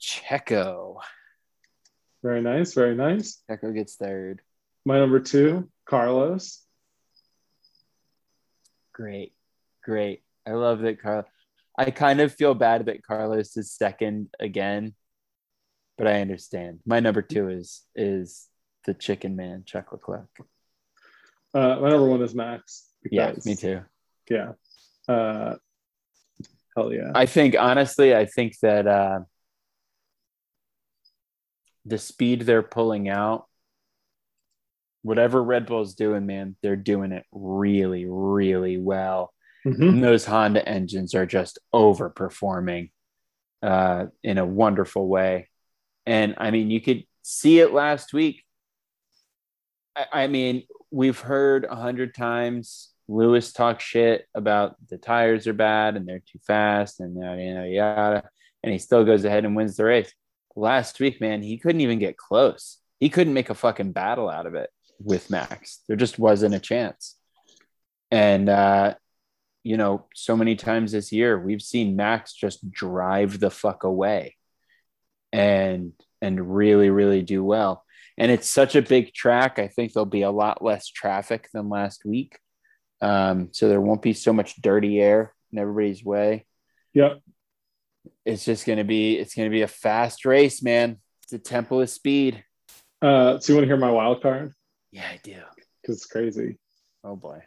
Speaker 1: Checo.
Speaker 2: very nice, very nice.
Speaker 1: Checo gets third.
Speaker 2: My number two, Carlos.
Speaker 1: Great, great. I love that Carlos. I kind of feel bad that Carlos is second again, but I understand. My number two is is the Chicken Man, Chuck Leclerc.
Speaker 2: Uh, my number one is Max.
Speaker 1: Yeah, me too.
Speaker 2: Yeah. Uh, hell yeah.
Speaker 1: I think honestly, I think that uh, the speed they're pulling out, whatever Red Bull's doing, man, they're doing it really, really well.
Speaker 2: Mhm.
Speaker 1: And those Honda engines are just overperforming uh, in a wonderful way. And I mean, you could see it last week. I, I mean, we've heard a hundred times Lewis talk shit about the tires are bad and they're too fast and yada yada yada, and he still goes ahead and wins the race. Last week, man, he couldn't even get close. He couldn't make a fucking battle out of it with Max. There just wasn't a chance. And uh, you know, so many times this year we've seen Max just drive the fuck away and and really, really do well. And it's such a big track. I think there'll be a lot less traffic than last week. Um, so there won't be so much dirty air in everybody's way.
Speaker 2: Yep.
Speaker 1: It's just gonna be it's gonna be a fast race, man. It's a temple of speed.
Speaker 2: Uh, so you want to hear my wild card?
Speaker 1: Yeah, I do.
Speaker 2: Because it's crazy.
Speaker 1: Oh boy.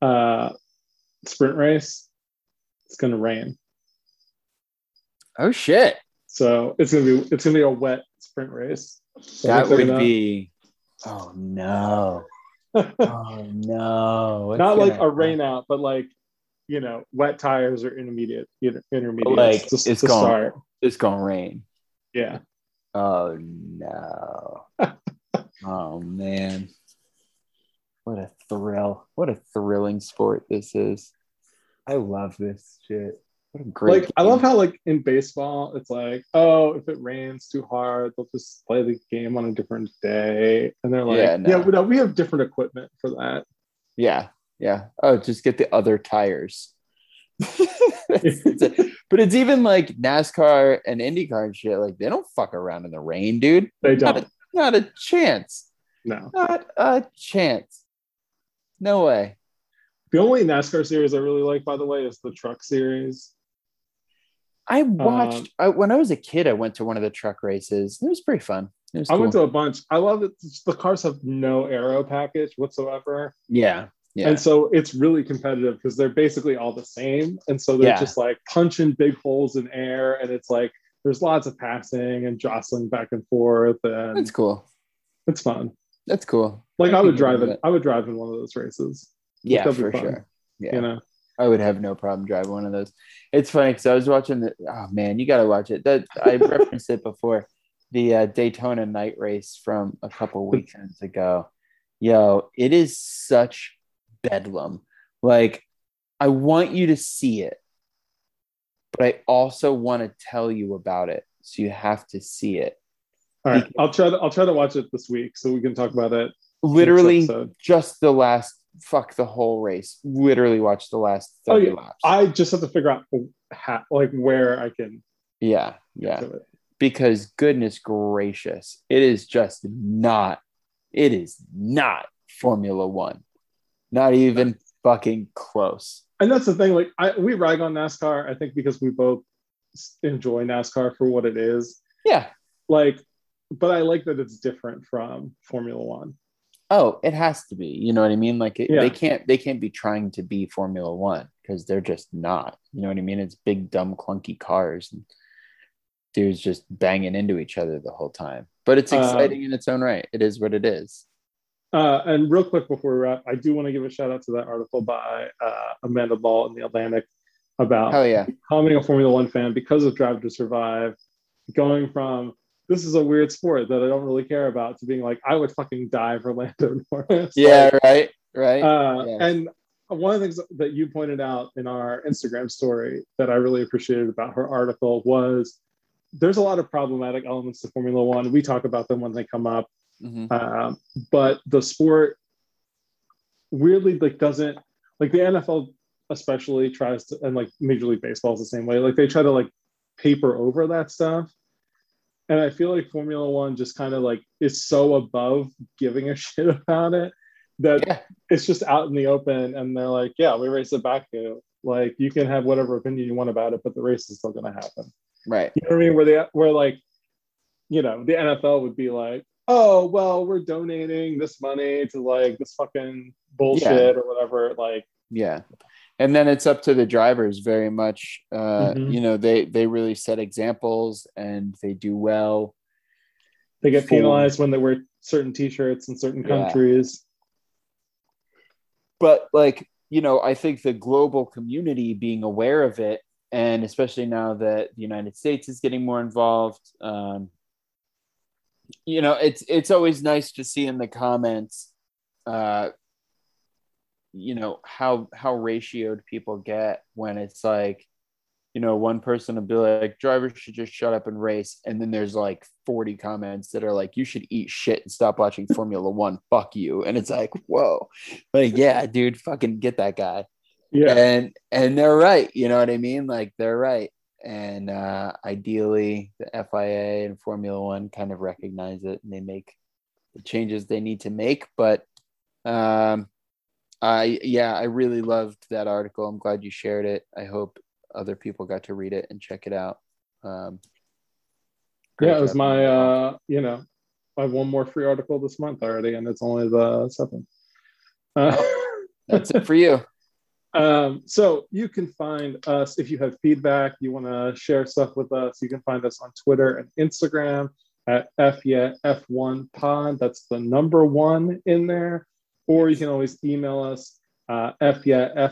Speaker 2: Uh, sprint race. It's gonna rain,
Speaker 1: Oh shit.
Speaker 2: so it's gonna be it's gonna be a wet sprint race. So
Speaker 1: That would
Speaker 2: gonna-
Speaker 1: be oh no. *laughs* Oh no. What's
Speaker 2: not like
Speaker 1: gonna
Speaker 2: a rain out, but like you know, wet tires or intermediate intermediate.
Speaker 1: Like,
Speaker 2: to,
Speaker 1: it's
Speaker 2: to
Speaker 1: gone.
Speaker 2: start.
Speaker 1: It's gonna rain.
Speaker 2: Yeah.
Speaker 1: Oh no. *laughs* oh man. What a thrill. What a thrilling sport this is. I love this shit. What a great
Speaker 2: like I love how like in baseball it's like oh if it rains too hard they'll just play the game on a different day and they're like
Speaker 1: Yeah,
Speaker 2: yeah,
Speaker 1: no.
Speaker 2: we, no, we have different equipment for that
Speaker 1: Yeah, yeah. Oh, just get the other tires. It's *laughs* a- but it's even like NASCAR and IndyCar and shit. Like they don't fuck around in the rain, dude.
Speaker 2: they
Speaker 1: Not
Speaker 2: don't
Speaker 1: a, not a chance.
Speaker 2: No.
Speaker 1: Not a chance. No way.
Speaker 2: The only NASCAR series I really like, by the way, is the Truck Series.
Speaker 1: I watched um, I, when I was a kid. I went to one of the truck races. It was pretty fun. It was
Speaker 2: I
Speaker 1: cool.
Speaker 2: went to a bunch. I love that the cars have no aero package whatsoever.
Speaker 1: yeah, yeah,
Speaker 2: And so it's really competitive because they're basically all the same. And so they're
Speaker 1: Yeah.
Speaker 2: just like punching big holes in air. And it's like there's lots of passing and jostling back and forth. And
Speaker 1: that's cool.
Speaker 2: it's fun.
Speaker 1: That's cool.
Speaker 2: Like
Speaker 1: I
Speaker 2: I would drive it.
Speaker 1: it.
Speaker 2: I would drive in one of those races.
Speaker 1: Yeah,
Speaker 2: That'd
Speaker 1: for sure. Yeah,
Speaker 2: You know?
Speaker 1: I would have no problem driving one of those. It's funny because I was watching the. Oh man, you got to watch it. That I *laughs* referenced it before. The uh, Daytona night race from a couple weekends ago. Yo, it is such bedlam. Like, I want you to see it, but I also want to tell you about it. So you have to see it.
Speaker 2: All right. I'll try to I'll try to watch it this week so we can talk about it.
Speaker 1: Literally, just the last. Fuck the whole race. Literally, watch the last
Speaker 2: Oh,
Speaker 1: thirty
Speaker 2: yeah.
Speaker 1: laps.
Speaker 2: I just have to figure out how, like where I can
Speaker 1: yeah, yeah. because goodness gracious, it is just not, it is not Formula One. Not even fucking close.
Speaker 2: And that's the thing like I, we rag on nascar i think because we both enjoy nascar for what it is
Speaker 1: Yeah.
Speaker 2: like but i like that it's different from formula one
Speaker 1: Oh, it has to be. You know what I mean? Like it,
Speaker 2: Yeah.
Speaker 1: they can't they can't be trying to be Formula One because they're just not. You know what I mean? It's big, dumb, clunky cars and dudes just banging into each other the whole time. But it's
Speaker 2: Um,
Speaker 1: exciting in its own right. It is what it is.
Speaker 2: Uh, and real quick before we wrap i do want to give a shout out to that article by uh, amanda ball in the atlantic about
Speaker 1: Hell yeah.
Speaker 2: becoming a formula one fan because of drive to survive going from this is a weird sport that i don't really care about to being like i would fucking die for lando *laughs* norris
Speaker 1: Yeah,
Speaker 2: Like,
Speaker 1: right. Right.
Speaker 2: Uh,
Speaker 1: Yeah.
Speaker 2: And one of the things that you pointed out in our Instagram story that I really appreciated about her article was there's a lot of problematic elements to Formula One. We talk about them when they come up,
Speaker 1: Mhm.
Speaker 2: um, but the sport weirdly like doesn't like the NFL especially tries to and like Major League Baseball is the same way. Like they try to like paper over that stuff. And I feel like Formula One just kind of like is so above giving a *laughs* shit about it that
Speaker 1: Yeah.
Speaker 2: it's just out in the open and they're like, yeah, we race it back to like you can have whatever opinion you want about it, but the race is still gonna happen.
Speaker 1: Right.
Speaker 2: You know what I mean? Where they where like, you know, the NFL would be like, oh well, we're donating this money to like this fucking bullshit or whatever. Like,
Speaker 1: Yeah. And then it's up to the drivers very much. Uh,
Speaker 2: Mhm.
Speaker 1: You know, they they really set examples and they do well.
Speaker 2: they get
Speaker 1: For-
Speaker 2: penalized when they wear certain t-shirts in certain
Speaker 1: Yeah.
Speaker 2: countries.
Speaker 1: But like, you know, I think the global community being aware of it, and especially now that the United States is getting more involved, um, you know, it's it's always nice to see in the comments, uh, you know, how how ratioed people get when it's like, you know, one person will be like, drivers should just shut up and race. And then there's like 40 comments that are like, you should eat shit and stop watching Formula One. Fuck you. And it's like, whoa. Like, yeah, dude, fucking get that guy.
Speaker 2: Yeah.
Speaker 1: And and they're right. You know what I mean? Like they're right. And uh ideally the FIA and Formula One kind of recognize it and they make the changes they need to make. But um I yeah, I really loved that article. I'm glad you shared it. I hope other people got to read it and check it out. Um,
Speaker 2: yeah, it was my uh, you know, I have one more free article this month already, and it's only the seventh. Uh,
Speaker 1: That's it for *laughs* you.
Speaker 2: Um, so you can find us if you have feedback, you want to share stuff with us. You can find us on Twitter and Instagram at F yeah F1 Pod. That's the number one in there. Or you can always email us uh, F yeah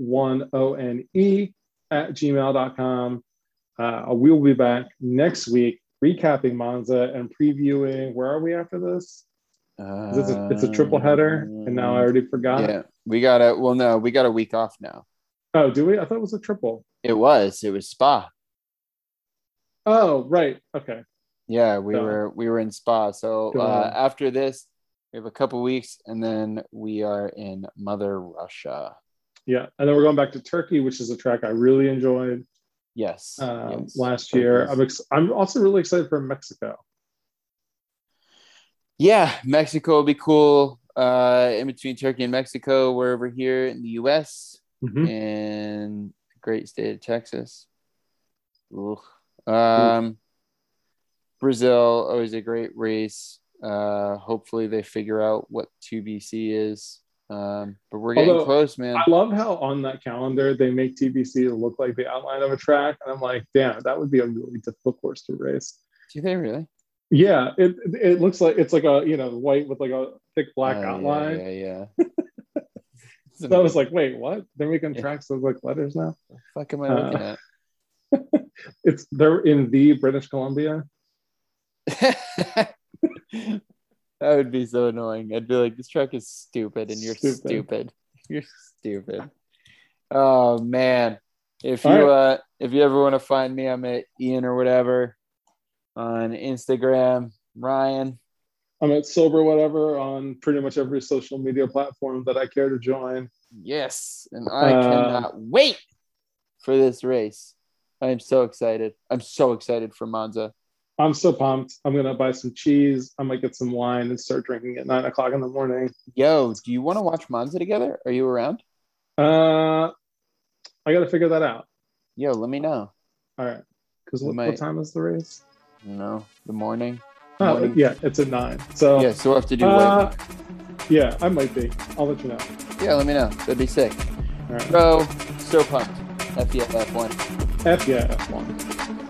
Speaker 2: F1 O N E at gmail.com. Uh, we will be back next week recapping Monza and previewing. Where are we after this? It's a, it's a triple header, and now I already forgot.
Speaker 1: Uh, yeah, we got a well, no, we got a week off now.
Speaker 2: Oh, do we? I thought it was a triple.
Speaker 1: It was, it was Spa.
Speaker 2: Oh, right. Okay.
Speaker 1: Yeah, we
Speaker 2: So-
Speaker 1: were we were in Spa. So uh, after this, we have a couple weeks, and then we are in Mother Russia.
Speaker 2: Yeah. And then we're going back to Turkey, which is a track I really enjoyed
Speaker 1: Yes,
Speaker 2: um,
Speaker 1: yes.
Speaker 2: last year. I'm, ex- I'm also really excited for Mexico.
Speaker 1: yeah, Mexico will be cool. Uh, in between Turkey and Mexico, we're over here in the U.S.
Speaker 2: Mhm.
Speaker 1: and the great state of Texas. Ugh. Um, Brazil, always a great race. Uh, hopefully they figure out what TBC is. Um, but we're getting
Speaker 2: Although,
Speaker 1: close, man.
Speaker 2: I love how on that calendar they make TBC look like the outline of a track, and I'm like, damn, that would be a really difficult course to race.
Speaker 1: Do they really?
Speaker 2: Yeah, it it looks like it's like a you know white with like a thick black
Speaker 1: yeah,
Speaker 2: outline.
Speaker 1: Yeah, yeah. *laughs*
Speaker 2: So I was like, wait, what? They're making
Speaker 1: Yeah.
Speaker 2: tracks look like letters now.
Speaker 1: What the fuck am I
Speaker 2: uh,
Speaker 1: looking at? *laughs*
Speaker 2: It's they're in the British Columbia. *laughs*
Speaker 1: that would be so annoying. I'd be like, this truck is stupid and you're
Speaker 2: Stupid.
Speaker 1: stupid. You're stupid. Oh man. If you
Speaker 2: All
Speaker 1: uh if you ever want to find me, I'm at Ian or whatever on Instagram. Ryan.
Speaker 2: I'm at sober whatever on pretty much every social media platform that I care to join.
Speaker 1: Yes. And I
Speaker 2: Uh,
Speaker 1: cannot wait for this race. I am so excited. I'm so excited for Monza.
Speaker 2: I'm so pumped. I'm gonna buy some cheese. I might get some wine and start drinking at nine o'clock in the morning.
Speaker 1: Yo, do you want to watch Monza together? Are you around?
Speaker 2: Uh, I got to figure that out.
Speaker 1: Yo, let me know.
Speaker 2: All right, because what,
Speaker 1: might-
Speaker 2: what time is the race?
Speaker 1: No, the morning.
Speaker 2: Oh,
Speaker 1: Morning.
Speaker 2: yeah, it's a nine. So
Speaker 1: Yeah, so we'll have to do
Speaker 2: uh, yeah, I might be. I'll let you know.
Speaker 1: Yeah, let me know. That'd be sick.
Speaker 2: All right.
Speaker 1: Bro, so pumped. FEF1.
Speaker 2: F yeah, F1.